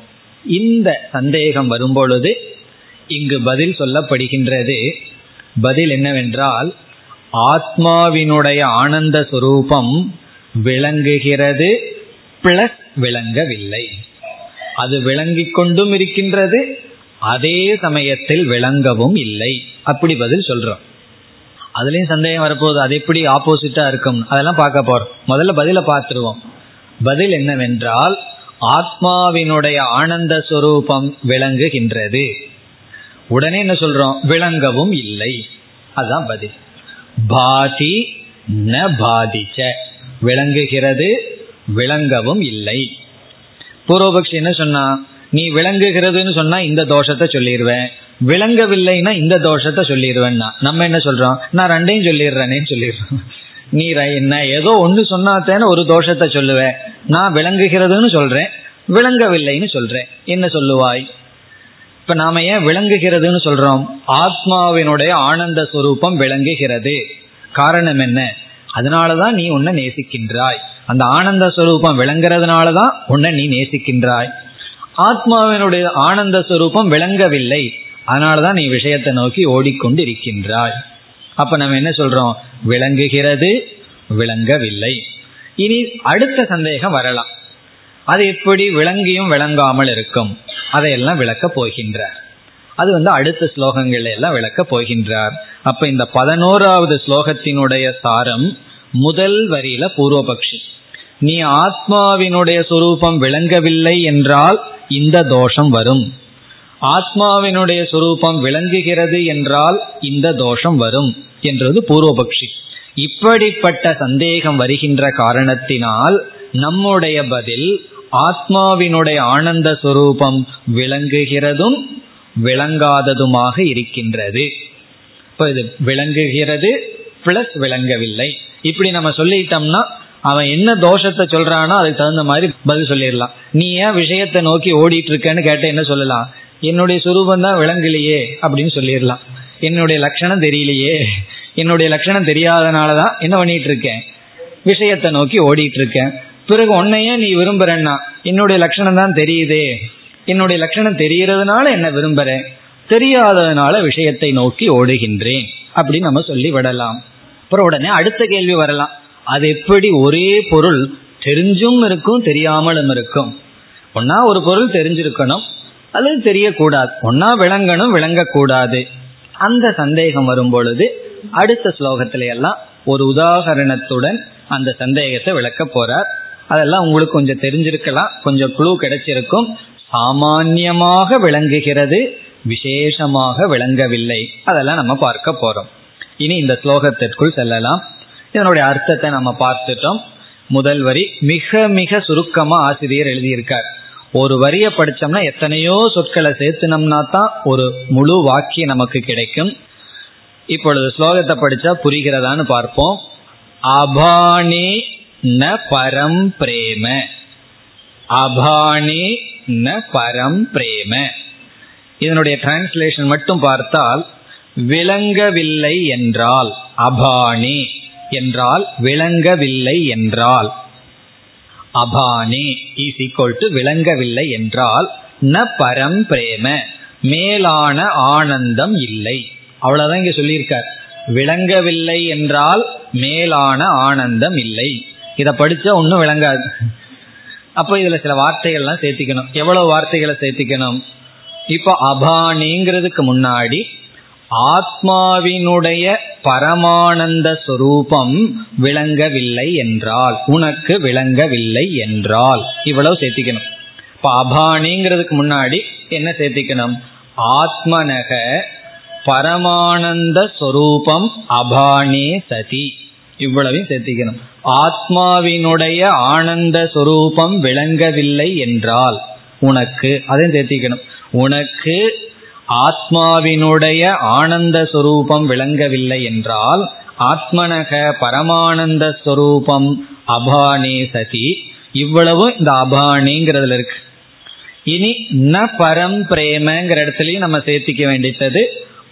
இந்த சந்தேகம் வரும்பொழுது இங்கு பதில் சொல்லப்படுகின்றது. பதில் என்னவென்றால் ஆத்மாவினுடைய ஆனந்த சுரூபம் விளங்குகிறது பிளஸ் விளங்கவில்லை. அது விளங்கிக் கொண்டும் இருக்கின்றது அதே சமயத்தில் விளங்கவும் இல்லை. அப்படி பதில் சொல்றோம். அதுலயும் சந்தேகம் வரப்போகுது. அது எப்படி ஆப்போசிட்டா இருக்கும்? அதெல்லாம் பார்க்க போறோம். முதல்ல பதில பார்த்துருவோம். பதில் என்னவென்றால் ஆத்மாவினுடைய ஆனந்த சுரூபம் விளங்குகின்றது. உடனே என்ன சொல்றோம்? விளங்கவும் இல்லை. அதுதான் பதில். பாதி ந பாதிச்ச. விளங்குகிறது விளங்கவும் இல்லை. பூர்வபக்ஷி என்ன சொன்னா நீ விளங்குகிறதுன்னு சொன்னா இந்த தோஷத்தை சொல்லிடுவேன் விளங்கவில்லைன்னா இந்த தோஷத்தை சொல்லிடுவேன்னா நம்ம என்ன சொல்றோம்? நான் ரெண்டையும் சொல்லிடுறேனேன்னு சொல்லிடுறோம். [laughs] நீ என்ன? ஏதோ ஒன்று சொன்னாத்தேன்னு ஒரு தோஷத்தை சொல்லுவேன். நான் விளங்குகிறதுன்னு சொல்றேன். விளங்கவில்லைன்னு சொல்றேன். என்ன சொல்லுவாய்? இப்ப நாம ஏன் விளங்குகிறதுன்னு சொல்றோம்? ஆத்மாவினுடைய ஆனந்த சுரூபம் விளங்குகிறது. காரணம் என்ன? அதனாலதான் நீ உன்னை நேசிக்கின்றாய். அந்த ஆனந்த சுரூபம் விளங்குறதுனாலதான் உன்னை நீ நேசிக்கின்றாய். ஆத்மாவினுடைய ஆனந்த சுரூபம் விளங்கவில்லை. அதனாலதான் நீ விஷயத்தை நோக்கி ஓடிக்கொண்டு இருக்கின்றாய் அப்ப நம்ம என்ன சொல்றோம்? விளங்குகிறது விளங்கவில்லை. இனி அடுத்த சந்தேகம் வரலாம். அது எப்படி விளங்கியும் விளங்காமல் இருக்கும்? அதையெல்லாம் விளக்க போகின்றார். அது வந்து அடுத்த ஸ்லோகங்கள் எல்லாம் விளக்க போகின்றார். அப்ப இந்த பதினோராவது ஸ்லோகத்தினுடைய சாரம் முதல் வரியில பூர்வபக்ஷி. நீ ஆத்மாவினுடைய சுரூபம் விளங்கவில்லை என்றால் இந்த தோஷம் வரும். ஆத்மாவினுடைய சுரூபம் விளங்குகிறது என்றால் இந்த தோஷம் வரும் என்றது பூர்வபக்ஷி. இப்படிப்பட்ட சந்தேகம் வருகின்ற காரணத்தினால் நம்முடைய பதில் ஆத்மாவினுடைய ஆனந்த சுரூபம் விளங்குகிறதும் விளங்காததுமாக இருக்கின்றது. இப்போ இது விளங்குகிறது பிளஸ் விளங்கவில்லை. இப்படி நம்ம சொல்லிட்டோம்னா அவன் என்ன தோஷத்தை சொல்றானோ அதுக்கு தகுந்த மாதிரி பதில் சொல்லிடலாம். நீ ஏன் விஷயத்தை நோக்கி ஓடிட்டு இருக்கன்னு கேட்ட என்ன சொல்லலாம்? என்னுடைய சுரூபம் தான் விளங்கலையே அப்படின்னு சொல்லிடலாம். என்னுடைய லட்சணம் தெரியலையே. என்னுடைய லட்சணம் தெரியாதனாலதான் என்ன பண்ணிட்டு இருக்கேன் விஷயத்தை நோக்கி ஓடிட்டு இருக்கேன் பிறகு உன்னையே நீ விரும்புறன்னா? என்னுடைய லட்சணம் தான் தெரியுதே. என்னுடைய லட்சணம் தெரியறதுனால என்ன விரும்புறேன்? தெரியாததுனால விஷயத்தை நோக்கி ஓடுகின்றேன் அப்படின்னு நம்ம சொல்லி விடலாம். அப்புறம் உடனே அடுத்த கேள்வி வரலாம். அது எப்படி ஒரே பொருள் தெரிஞ்சும் இருக்கும் தெரியாமலும் இருக்கும்? ஒன்னா ஒரு பொருள் தெரிஞ்சிருக்கணும் அல்லது தெரியக்கூடாது. ஒன்னா விளங்கணும் விளங்கக்கூடாது. அந்த சந்தேகம் வரும் பொழுது அடுத்த ஸ்லோகத்தில எல்லாம் ஒரு உதாகரணத்துடன் அந்த சந்தேகத்தை விளக்க போறார். அதெல்லாம் உங்களுக்கு கொஞ்சம் தெரிஞ்சிருக்கலாம். கொஞ்சம் குழு கிடைச்சிருக்கும். சாமான்யமாக விளங்குகிறது விசேஷமாக விளங்கவில்லை. அதெல்லாம் நம்ம பார்க்க போறோம். இனி இந்த ஸ்லோகத்திற்குள் செல்லலாம். இதனுடைய அர்த்தத்தை நம்ம பார்த்துட்டோம். முதல் வரி மிக மிக சுருக்கமா ஆசிரியர் எழுதியிருக்கார். ஒரு வரியை படிச்சோம்னா எத்தனையோ சொற்களை சேர்த்துனோம்னா தான் ஒரு முழு வாக்கியம் நமக்கு கிடைக்கும். இப்பொழுது ஸ்லோகத்தை படிச்சா புரிகிறதான்னு பார்ப்போம். அபானே ந பரம் பிரேம. அபானே ந பரம் பிரேம. இதனுடைய டிரான்ஸ்லேஷன் மட்டும் பார்த்தால் விளங்கவில்லை என்றால் அபானே என்றால் விளங்கவில்லை என்றால். அபானே இஸ் ஈக்வல் டு விளங்கவில்லை என்றால் ந பரம் பிரேம மேலான ஆனந்தம் இல்லை. அவ்வளவுதான் இங்க சொல்லியிருக்கார். விளங்கவில்லை என்றால் மேலான ஆனந்தம் இல்லை. இதை படிச்சா ஒன்றும் விளங்காது. அப்ப இதுல சில வார்த்தைகள்லாம் சேர்த்திக்கணும். எவ்வளவு வார்த்தைகளை சேர்த்திக்கணும்? இப்போ அபானிங்கிறதுக்கு முன்னாடி ஆத்மாவினுடைய பரமானந்த சுரூபம் விளங்கவில்லை என்றால் உனக்கு விளங்கவில்லை என்றால் இவ்வளவு சேர்த்திக்கணும். இப்ப அபானிங்கிறதுக்கு முன்னாடி என்ன சேர்த்திக்கணும்? ஆத்மனக பரமானந்த சொரூபம் அபானே சதி. இவ்வளவையும் சேர்த்திக்கணும். ஆத்மாவினுடைய ஆனந்த சொரூபம் விளங்கவில்லை என்றால் உனக்கு அதையும் சேர்த்திக்கணும். உனக்கு ஆத்மாவினுடைய ஆனந்த சொரூபம் விளங்கவில்லை என்றால் ஆத்மனக பரமானந்த ஸ்வரூபம் அபானே சதி. இவ்வளவு இந்த அபானிங்கிறதுல இருக்கு. இனி ந பரம் பிரேமங்கிற இடத்துலயும் நம்ம சேர்த்திக்க வேண்டியது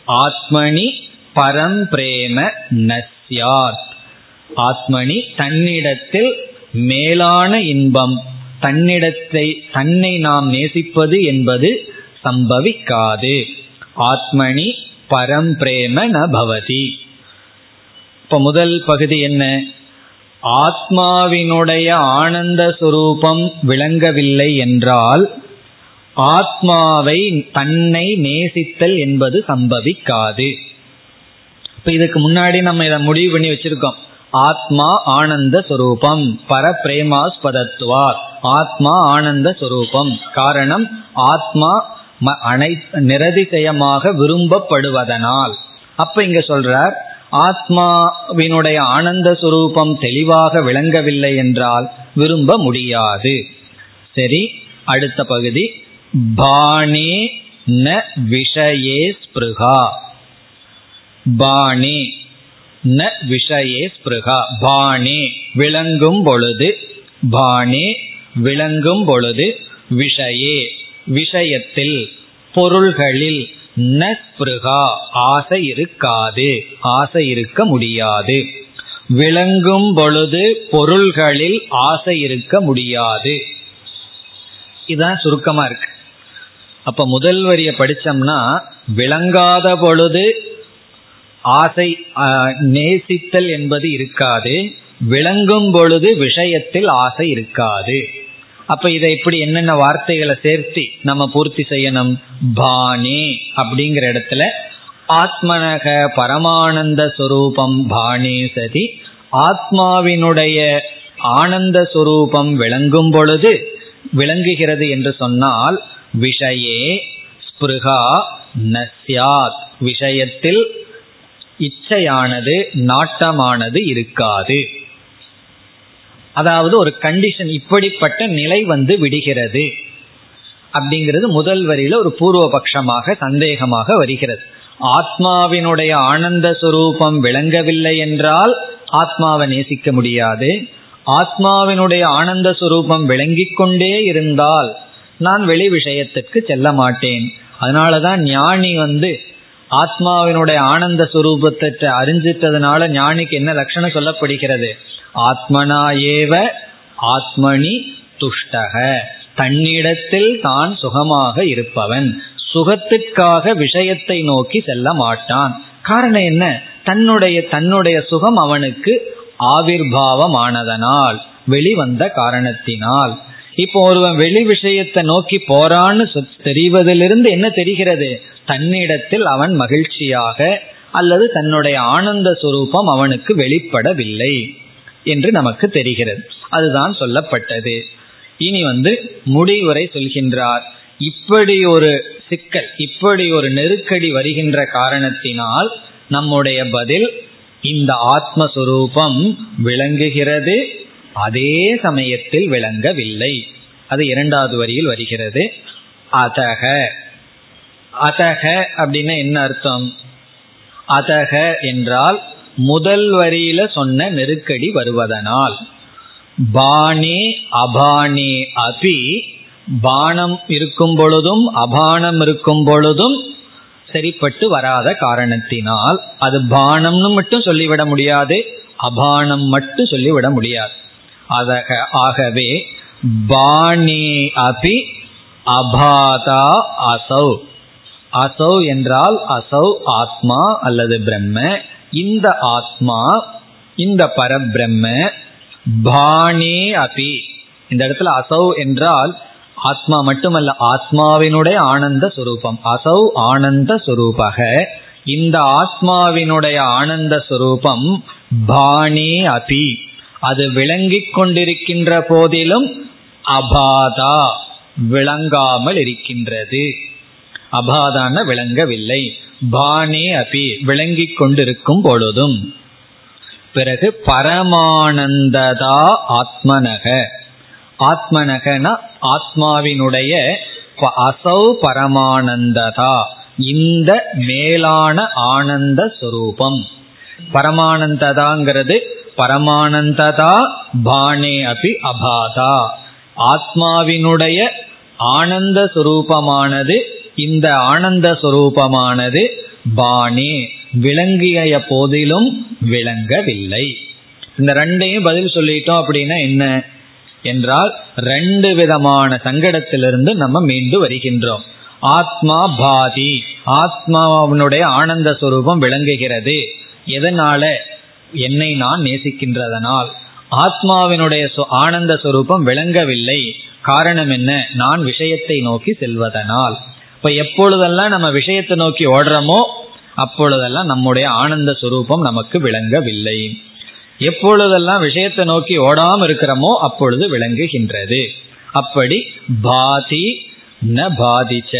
ஆத்மனி பரம் பிரேம நஸ்யாத். ஆத்மனி தன்னிடத்தில் மேலான இன்பம் தன்னிடத்தை தன்னை நாம் நேசிப்பது என்பது சம்பவிக்காது ஆத்மனி பரம் பிரேம பவதி இப்ப முதல் பகுதி என்ன ஆத்மாவினுடைய ஆனந்த சுரூபம் விளங்கவில்லை என்றால் ஆத்மாவை தன்னை நேசித்தல் என்பது சம்பவிக்காது இப்ப இதுக்கு முன்னாடி நம்ம இதை முடிவு பண்ணி வச்சிருக்கோம் ஆத்மா ஆனந்த சுரூபம் பர ஆத்மா ஆனந்த சுரூபம் காரணம் ஆத்மா அனை நிரதிசயமாக விரும்பப்படுவதனால். அப்ப இங்க சொல்றார் ஆத்மாவினுடைய ஆனந்த சுரூபம் தெளிவாக விளங்கவில்லை என்றால் விரும்ப முடியாது. சரி அடுத்த பகுதி பாணே ந விஷயே ஸ்பிருகா. பாணே ந விஷயே ஸ்பிருகா. பாணே விளங்கும் பொழுது பாணே விளங்கும் பொழுது விஷயே. விஷயத்தில் பொருள்களில் ந ஆசை இருக்காது ஆசை இருக்க முடியாது. விளங்கும் பொழுது பொருள்களில் ஆசை இருக்க முடியாது. இதுதான் சுருக்கமா இருக்கு. அப்ப முதல் வரிய படிச்சோம்னா விளங்காத பொழுது ஆசை நேசித்தல் என்பது இருக்காது விளங்கும் பொழுது விஷயத்தில் ஆசை இருக்காது. அப்ப இதை இப்படி என்னென்ன வார்த்தைகளை சேர்த்து நம்ம பூர்த்தி செய்யணும்? பாணி அப்படிங்கிற இடத்துல ஆத்மனக பரமானந்த சுரூபம் பாணி சதி ஆத்மாவினுடைய ஆனந்த சுரூபம் விளங்கும் பொழுது விளங்குகிறது என்று சொன்னால் விஷயே ஸ்பிருகா நஸ்யாத் விஷயத்தில் இச்சையானது நாட்டமானது இருக்காது. அதாவது ஒரு கண்டிஷன் இப்படிப்பட்ட நிலை வந்து விடுகிறது. அப்படிங்கிறது முதல் வரியில ஒரு பூர்வபக்ஷமாக சந்தேகமாக வருகிறது. ஆத்மாவினுடைய ஆனந்த சுரூபம் விளங்கவில்லை என்றால் ஆத்மாவை நேசிக்க முடியாது. ஆத்மாவினுடைய ஆனந்த சுரூபம் விளங்கிக் கொண்டே இருந்தால் நான் வெளி விஷயத்துக்கு செல்ல மாட்டேன். அதனாலதான் ஞானி வந்து ஆத்மாவினுடைய ஆனந்த சுரூபத்தை அறிஞ்சிட்டதுனால ஞானிக்கு என்ன லட்சணம் சொல்லப்படுகிறது? ஆத்மனா ஏவ ஆத்மனி துஷ்டக. தன்னிடத்தில் தான் சுகமாக இருப்பவன். சுகத்திற்காக விஷயத்தை நோக்கி செல்ல மாட்டான். காரணம் என்ன? தன்னுடைய தன்னுடைய சுகம் அவனுக்கு ஆவிர்வாவமானதனால் வெளிவந்த காரணத்தினால். இப்போ ஒருவன் வெளி விஷயத்தை நோக்கி போறான்னு தெரிவதிலிருந்து என்ன தெரிகிறது? தன்னிடத்தில் அவன் மகிழ்ச்சியாக அல்லது தன்னுடைய ஆனந்த சுரூபம் அவனுக்கு வெளிப்படவில்லை என்று நமக்கு தெரிகிறது. அதுதான் சொல்லப்பட்டது. இனி வந்து முடிவுரை சொல்கின்றார். இப்படி ஒரு சிக்கல் இப்படி ஒரு நெருக்கடி வருகின்ற காரணத்தினால் நம்முடைய பதில் இந்த ஆத்மஸ்வரூபம் விளங்குகிறது அதே சமயத்தில் விளங்கவில்லை. அது இரண்டாவது வரியில் வருகிறது. அதக. அதக அப்படின்னா என்ன அர்த்தம்? அதக என்றால் முதல் வரியில சொன்ன நெருக்கடி வருவதனால். பாணி அபானே அபி பானம் இருக்கும் பொழுதும் அபானம் இருக்கும் பொழுதும் சரிப்பட்டு வராத காரணத்தினால். அது பானம்னு மட்டும் சொல்லிவிட முடியாது அபானம் மட்டும் சொல்லிவிட முடியாது. அதக ஆகவே பாணி அபி அபாதா அசௌ. அசௌ என்றால் அசௌ ஆத்மா அல்லது பிரம்ம. இந்த ஆத்மா இந்த பரபிரம்ம பாணி அபி. இந்த இடத்துல அசௌ என்றால் ஆத்மா மட்டுமல்ல ஆத்மாவினுடைய ஆனந்த சுரூபம். அசௌ ஆனந்த சுரூபக. இந்த ஆத்மாவினுடைய ஆனந்த சுரூபம் பாணி அபி. அது விளங்கிக் கொண்டிருக்கின்ற போதிலும் அபாதா விளங்காமல் இருக்கின்றது. அபாதான விளங்கவில்லை. பானே அபி விளங்கிக் கொண்டிருக்கும் பொழுதும். பிறகு பரமானந்ததா ஆத்மனக. ஆத்மனகன ஆத்மாவினுடைய அசௌ பரமானந்ததா. இந்த மேலான ஆனந்த சுரூபம். பரமானந்ததாங்கிறது பரமானந்ததா பானே அபி அபாதா. ஆத்மாவினுடைய ஆனந்த சுரூபமானது இந்த ஆனந்த சுரூபமானது பானே விளங்கிய போதிலும் விளங்கவில்லை. இந்த ரெண்டையும் பதில் சொல்லிட்டோம் அப்படின்னா என்ன? என்றால் ரெண்டு விதமான சங்கடத்திலிருந்து நம்ம மீண்டு வருகின்றோம். ஆத்மா பாதி ஆத்மாவினுடைய ஆனந்த சுரூபம் விளங்குகிறது. எதனால? என்னை நான் நேசிக்கின்றதனால். ஆத்மாவினுடைய ஆனந்த சுரூபம் விளங்கவில்லை. காரணம் என்ன? நான் விஷயத்தை நோக்கி செல்வதனால். இப்ப எப்பொழுதெல்லாம் நம்ம விஷயத்தை நோக்கி ஓடுறோமோ அப்பொழுதெல்லாம் நம்முடைய ஆனந்த சுரூபம் நமக்கு விளங்கவில்லை. எப்பொழுதெல்லாம் விஷயத்தை நோக்கி ஓடாம இருக்கிறோமோ அப்பொழுது விளங்குகின்றது. அப்படி பாதி ந பாதிச்ச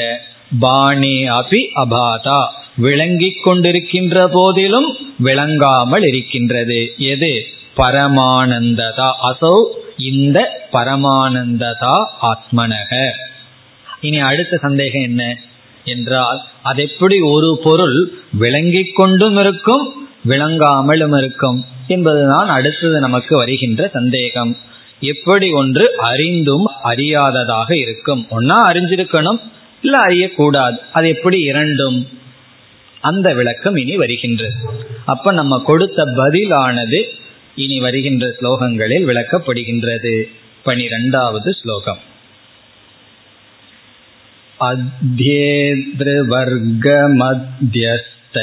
பாணி அபி அபாதா விளங்கிக் கொண்டிருக்கின்ற போதிலும் விளங்காமல் இருக்கின்றது. எது? பரமானந்ததா அசௌ இந்த பரமானந்ததா ஆத்மனக. இனி அடுத்த சந்தேகம் என்ன? என்றால் அது எப்படி ஒரு பொருள் விளங்கிக் கொண்டும் இருக்கும் விளங்காமலும் இருக்கும் என்பதுதான் அடுத்தது நமக்கு வருகின்ற சந்தேகம். எப்படி ஒன்று அறிந்தும் அறியாததாக இருக்கும். ஒன்னா அறிஞ்சிருக்கணும் இல்ல அறியக்கூடாது. அது எப்படி இரண்டும்? அந்த விளக்கம் இனி வருகின்றது. அப்ப நம்ம கொடுத்த பதிலானது இனி வருகின்ற ஸ்லோகங்களில் விளக்கப்படுகின்றது. பனிரெண்டாவது ஸ்லோகம். अध्येतृवर्गमध्यस्थ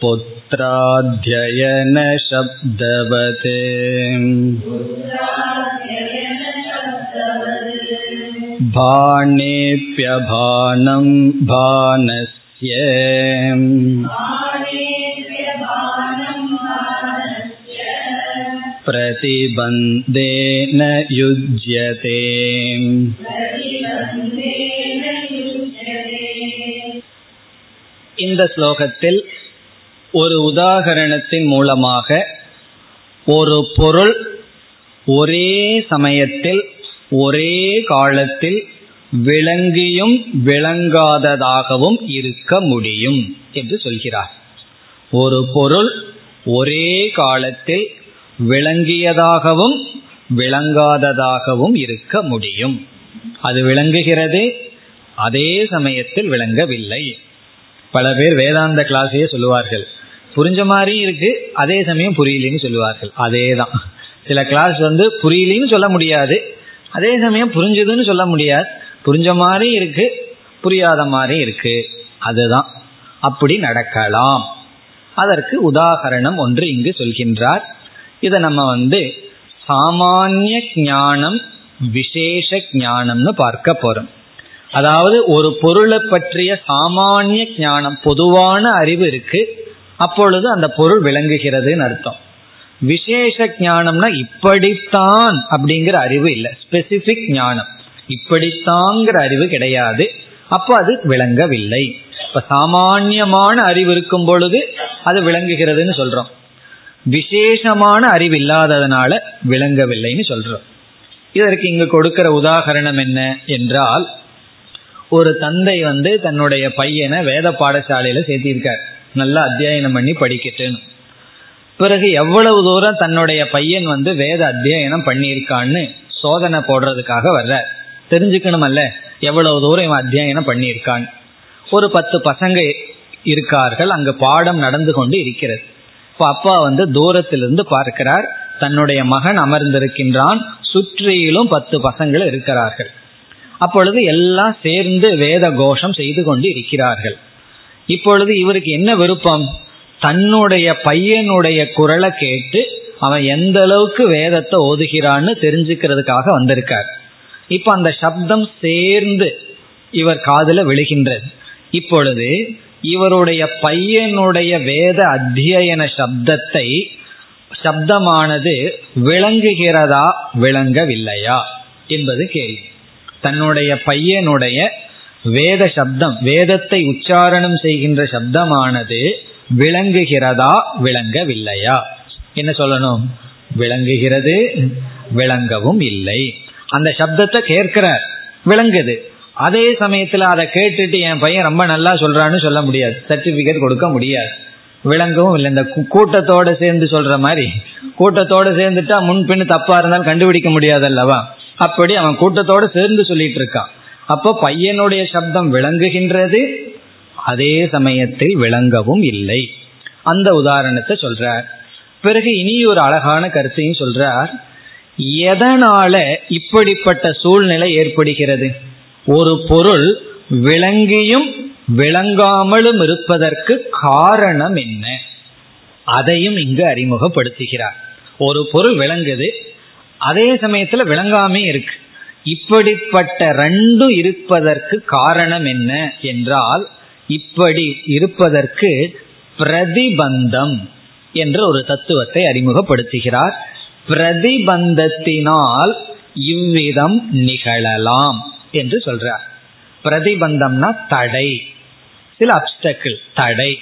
पुत्राध्ययनशब्दवत् भाणेऽप्यभानं भानस्य प्रतिबन्धेन युज्यते இந்த ஸ்லோகத்தில் ஒரு உதாகரணத்தின் மூலமாக ஒரு பொருள் ஒரே சமயத்தில் ஒரே காலத்தில் விளங்கியும் விளங்காததாகவும் இருக்க முடியும் என்று சொல்கிறார் ஒரு பொருள் ஒரே காலத்தில் விளங்கியதாகவும் விளங்காததாகவும் இருக்க முடியும். அது விளங்குகிறது அதே சமயத்தில் விளங்கவில்லை. பல பேர் வேதாந்த கிளாஸையே சொல்லுவார்கள் புரிஞ்ச மாதிரியும் இருக்கு அதே சமயம் புரியலன்னு சொல்லுவார்கள். அதே தான் சில கிளாஸ் வந்து புரியலன்னு சொல்ல முடியாது அதே சமயம் புரிஞ்சுதுன்னு சொல்ல முடியாது. புரிஞ்ச மாதிரி இருக்கு புரியாத மாதிரி இருக்கு. அதுதான். அப்படி நடக்கலாம். அதற்கு உதாகரணம் ஒன்று இங்கு சொல்கின்றார். இதை நம்ம வந்து சாமானிய ஞானம் விசேஷ ஞானம்னு பார்க்க போறோம். அதாவது ஒரு பொருளை பற்றிய சாமானிய ஞானம் பொதுவான அறிவு இருக்கு. அப்பொழுது அந்த பொருள் விளங்குகிறதுன்னு அர்த்தம். விசேஷ ஞானம்னா இப்படித்தான் அப்படிங்கிற அறிவு இல்லை. ஸ்பெசிபிக் ஞானம். இப்படித்தாங்கிற அறிவு கிடையாது. அப்போ அது விளங்கவில்லை. இப்ப சாமானியமான அறிவு இருக்கும் பொழுது அது விளங்குகிறதுன்னு சொல்றோம். விசேஷமான அறிவு இல்லாததுனால விளங்கவில்லைன்னு சொல்றோம். இதற்கு இங்கு கொடுக்கிற உதாகரணம் என்ன என்றால் ஒரு தந்தை வந்து தன்னுடைய பையனை வேத பாடசாலையில சேர்த்திருக்கார். நல்லா அத்தியாயனம் பண்ணி படிக்கட்டுன்னு. பிறகு எவ்வளவு தூரம் தன்னுடைய பையன் வந்து வேத அத்தியாயனம் பண்ணியிருக்கான்னு சோதனை போடுறதுக்காக வர்ற தெரிஞ்சுக்கணுமல்ல எவ்வளவு தூரம் இவன் அத்தியாயனம் பண்ணியிருக்கான் ஒரு பத்து பசங்க இருக்கார்கள் அங்கு பாடம் நடந்து கொண்டு இருக்கிறது. இப்ப அப்பா வந்து தூரத்திலிருந்து பார்க்கிறார். தன்னுடைய மகன் அமர்ந்திருக்கின்றான். சுற்றிலும் பத்து பசங்கள் இருக்கிறார்கள். அப்பொழுது எல்லாம் சேர்ந்து வேத கோஷம் செய்து கொண்டு இருக்கிறார்கள். இப்பொழுது இவருக்கு என்ன விருப்பம்? தன்னுடைய பையனுடைய குரலை கேட்டு அவன் எந்த அளவுக்கு வேதத்தை ஓதுகிறான்னு தெரிஞ்சுக்கிறதுக்காக வந்திருக்கார். இப்ப அந்த சப்தம் சேர்ந்து இவர் காதல விழுகின்றது. இப்பொழுது இவருடைய பையனுடைய வேத அத்தியன சப்தத்தை சப்தமானது விளங்குகிறதா விளங்கவில்லையா என்பது கேள்வி. தன்னுடைய பையனுடைய வேத சப்தம் வேதத்தை உச்சாரணம் செய்கின்ற சப்தமானது விளங்குகிறதா விளங்கவில்லையா? என்ன சொல்லணும்? விளங்குகிறது விளங்கவும் இல்லை. அந்த சப்தத்தை கேட்கிறார் விளங்குது. அதே சமயத்துல அதை கேட்டுட்டு என் பையன் ரொம்ப நல்லா சொல்றான்னு சொல்ல முடியாது. சர்டிபிகேட் கொடுக்க முடியாது. விளங்கவும் இல்லை. இந்த கூட்டத்தோட சேர்ந்து சொல்ற மாதிரி. கூட்டத்தோட சேர்ந்துட்டா முன்பின் தப்பா இருந்தாலும் கண்டுபிடிக்க முடியாது அல்லவா? அப்படி அவன் கூட்டத்தோட சேர்ந்து சொல்லிட்டு இருக்கான். அப்போ பையனுடைய சப்தம் விளங்குகின்றது. அதே சமயத்தில் விளங்கவும் இல்லை. அந்த உதாரணத்தை சொல்றார். பிறகு இனி ஒரு அழகான கருத்தையும் சொல்றார். எதனால இப்படிப்பட்ட சூழ்நிலை ஏற்படுகிறது? ஒரு பொருள் விளங்கியும் விளங்காமலும் இருப்பதற்கு காரணம் என்ன? அதையும் இங்கு அறிமுகப்படுத்துகிறார். ஒரு பொருள் விளங்குது அதே சமயத்துல விளங்காமே இருக்கு. இப்படிப்பட்ட ரெண்டு இருப்பதற்கு காரணம் என்ன என்றால் இப்படி இருப்பதற்கு பிரதிபந்தம் என்ற ஒரு தத்துவத்தை அறிமுகப்படுத்துகிறார். பிரதிபந்தத்தினால் இவ்விதம் நிகழலாம். என்று சொல்றார். பிரதிபந்தம்னா தடை. சில அப்டக்கிள் தடை.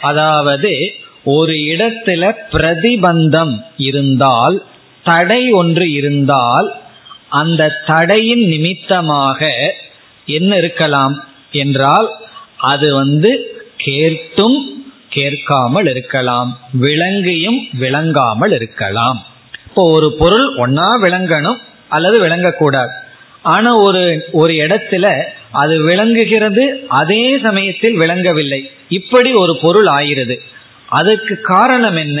அதாவது ஒரு இடத்துல பிரதிபந்தம் இருந்தால் தடை ஒன்று இருந்தால் அந்த தடையின் நிமித்தமாக என்ன இருக்கலாம் என்றால் அது வந்து கேட்டும் கேட்காமல் இருக்கலாம். விளங்கியும் விளங்காமல் இருக்கலாம். இப்போ ஒரு பொருள் ஒன்னா விளங்கணும் அல்லது விளங்கக்கூடாது. ஆனா ஒரு ஒரு இடத்துல அது விளங்குகிறது அதே சமயத்தில் விளங்கவில்லை. இப்படி ஒரு பொருள் ஆகிறது அதுக்கு காரணம் என்ன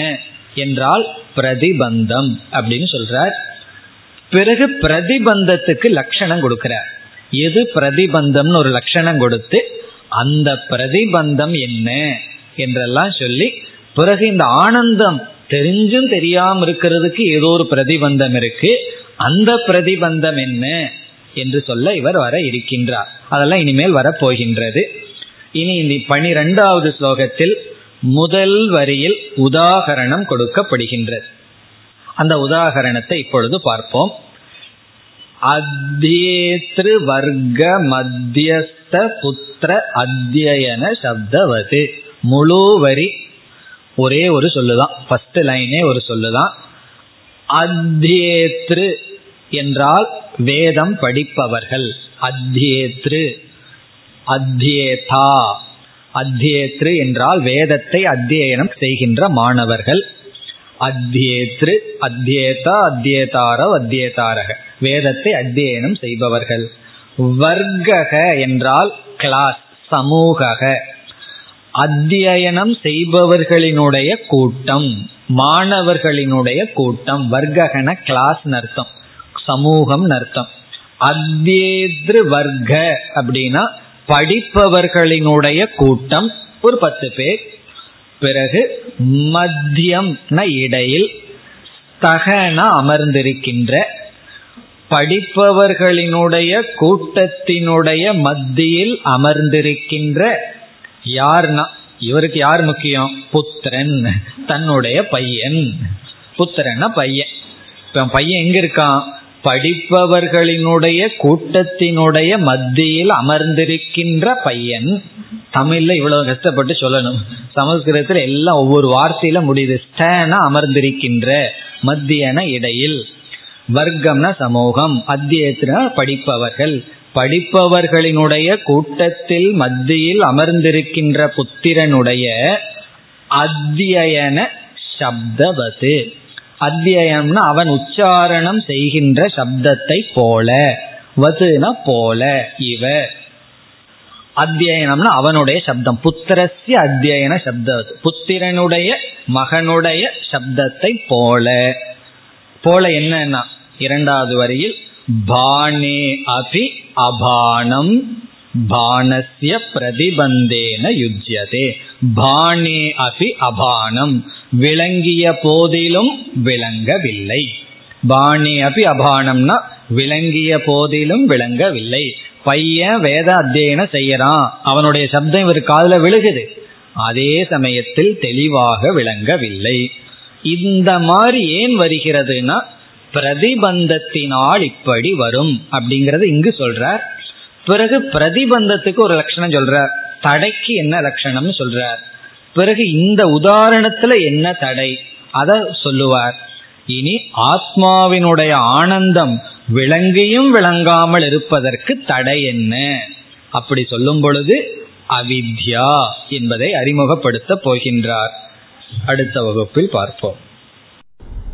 என்றால் பிரதிபந்தம் அப்படின்னு சொல்றார். பிறகு பிரதிபந்தத்துக்கு லட்சணம் கொடுக்கிறார். எது பிரதிபந்தம்னு ஒரு லட்சணம் கொடுத்து அந்த பிரதிபந்தம் என்ன என்றெல்லாம் சொல்லி பிறகு இந்த ஆனந்தம் தெரிஞ்சும் தெரியாம இருக்கிறதுக்கு ஏதோ ஒரு பிரதிபந்தம் இருக்கு. அந்த பிரதிபந்தம் என்ன என்று சொல்ல இவர் வர இருக்கின்றார். அதெல்லாம் இனிமேல் வரப்போகின்றது. இனி இந்த பனிரெண்டாவது ஸ்லோகத்தில் முதல் வரியில் உதாகரணம் கொடுக்கப்படுகின்றது. அந்த உதாகரணத்தை இப்பொழுது பார்ப்போம். அத்தியேத்ரு வர்க்க மத்தியஸ்த புத்திர அத்தியன சப்தவது. முழு வரி ஒரே ஒரு சொல்லுதான். ஃபர்ஸ்ட் லைனே ஒரு சொல்லுதான். அத்தியேத்ரு என்றால் வேதம் படிப்பவர்கள். அத்தியேத்ரு. அத்தியேதா. அத்தியேத்ரு என்றால் வேதத்தை அத்தியனம் செய்கின்ற மாணவர்கள். அத்தியேத்ரு அத்தியேதா அத்தியேதாரவ் அத்தியேதாரக. வேதத்தை அத்தியனம் செய்பவர்கள். வர்க்கக என்றால் கிளாஸ் சமூக அத்தியனம் செய்பவர்களினுடைய கூட்டம் மாணவர்களினுடைய கூட்டம் வர்க்ககன கிளாஸ் அர்த்தம். சமூகம் அர்த்தம். அத்தியேத்ரு வர்க்க அப்படின்னா படிப்பவர்களினுடைய கூட்டம். ஒரு பத்து பேர். பிறகு மத்தியம் இடையில் தகன அமர்ந்திருக்கின்ற படிப்பவர்களினுடைய கூட்டத்தினுடைய மத்தியில் அமர்ந்திருக்கின்ற யார்னா? இவருக்கு யார் முக்கியம்? புத்திரன். தன்னுடைய பையன். புத்திரன்னா பையன். இப்ப பையன் எங்க இருக்கான்? படிப்பவர்களினுடைய கூட்டத்தினுடைய மத்தியில் அமர்ந்திருக்கின்ற பையன். தமிழ்ல இவ்வளவு கஷ்டப்பட்டு சொல்லணும். சமஸ்கிருதத்துல எல்லாம் ஒவ்வொரு வார்த்தையில முடியுது. ஸ்டேன அமர்ந்திருக்கின்ற மத்தியன இடையில். வர்க்கம்னா சமூகம். அத்தியத்தின படிப்பவர்கள். படிப்பவர்களினுடைய கூட்டத்தில் மத்தியில் அமர்ந்திருக்கின்ற புத்திரனுடைய அத்தியன சப்தவது அத்தியம்னா அவன் உச்சாரணம் செய்கின்ற சப்தத்தை போல. வதுன போல இவ. அத்தியனம்னா அவனுடைய சப்தம். புத்திரஸ்ய அத்தியன சப்தம் புத்திரனுடைய மகனுடைய சப்தத்தை போல. போல என்னன்னா இரண்டாவது வரியில் பானே அபி அபானம். பானசிய பிரதிபந்தேன யுஜ்யதே. பானே அபி அபானம். விளங்கிய போதிலும் விளங்கவில்லை. பாணி அபி அபானம்னா விளங்கிய போதிலும் விளங்கவில்லை. பையன் வேத அத்தியனம் செய்யறான். அவனுடைய சப்தம் இவர் காதல விழுகுது. அதே சமயத்தில் தெளிவாக விளங்கவில்லை. இந்த மாதிரி ஏன் வருகிறதுனா பிரதிபந்தத்தினால் இப்படி வரும் அப்படிங்கறது இங்கு சொல்றார். பிறகு பிரதிபந்தத்துக்கு ஒரு லட்சணம் சொல்றார். தடைக்கு என்ன லட்சணம்னு சொல்றார். பிறகு இந்த உதாரணத்துல என்ன தடை? அத சொல்லுவார். இனி ஆத்மாவினுடைய ஆனந்தம் விளங்கியும் விளங்காமல் இருப்பதற்கு தடை என்ன? அப்படி சொல்லும் பொழுது அவித்யா என்பதை அறிமுகப்படுத்த போகின்றார். அடுத்த வகுப்பில் பார்ப்போம்.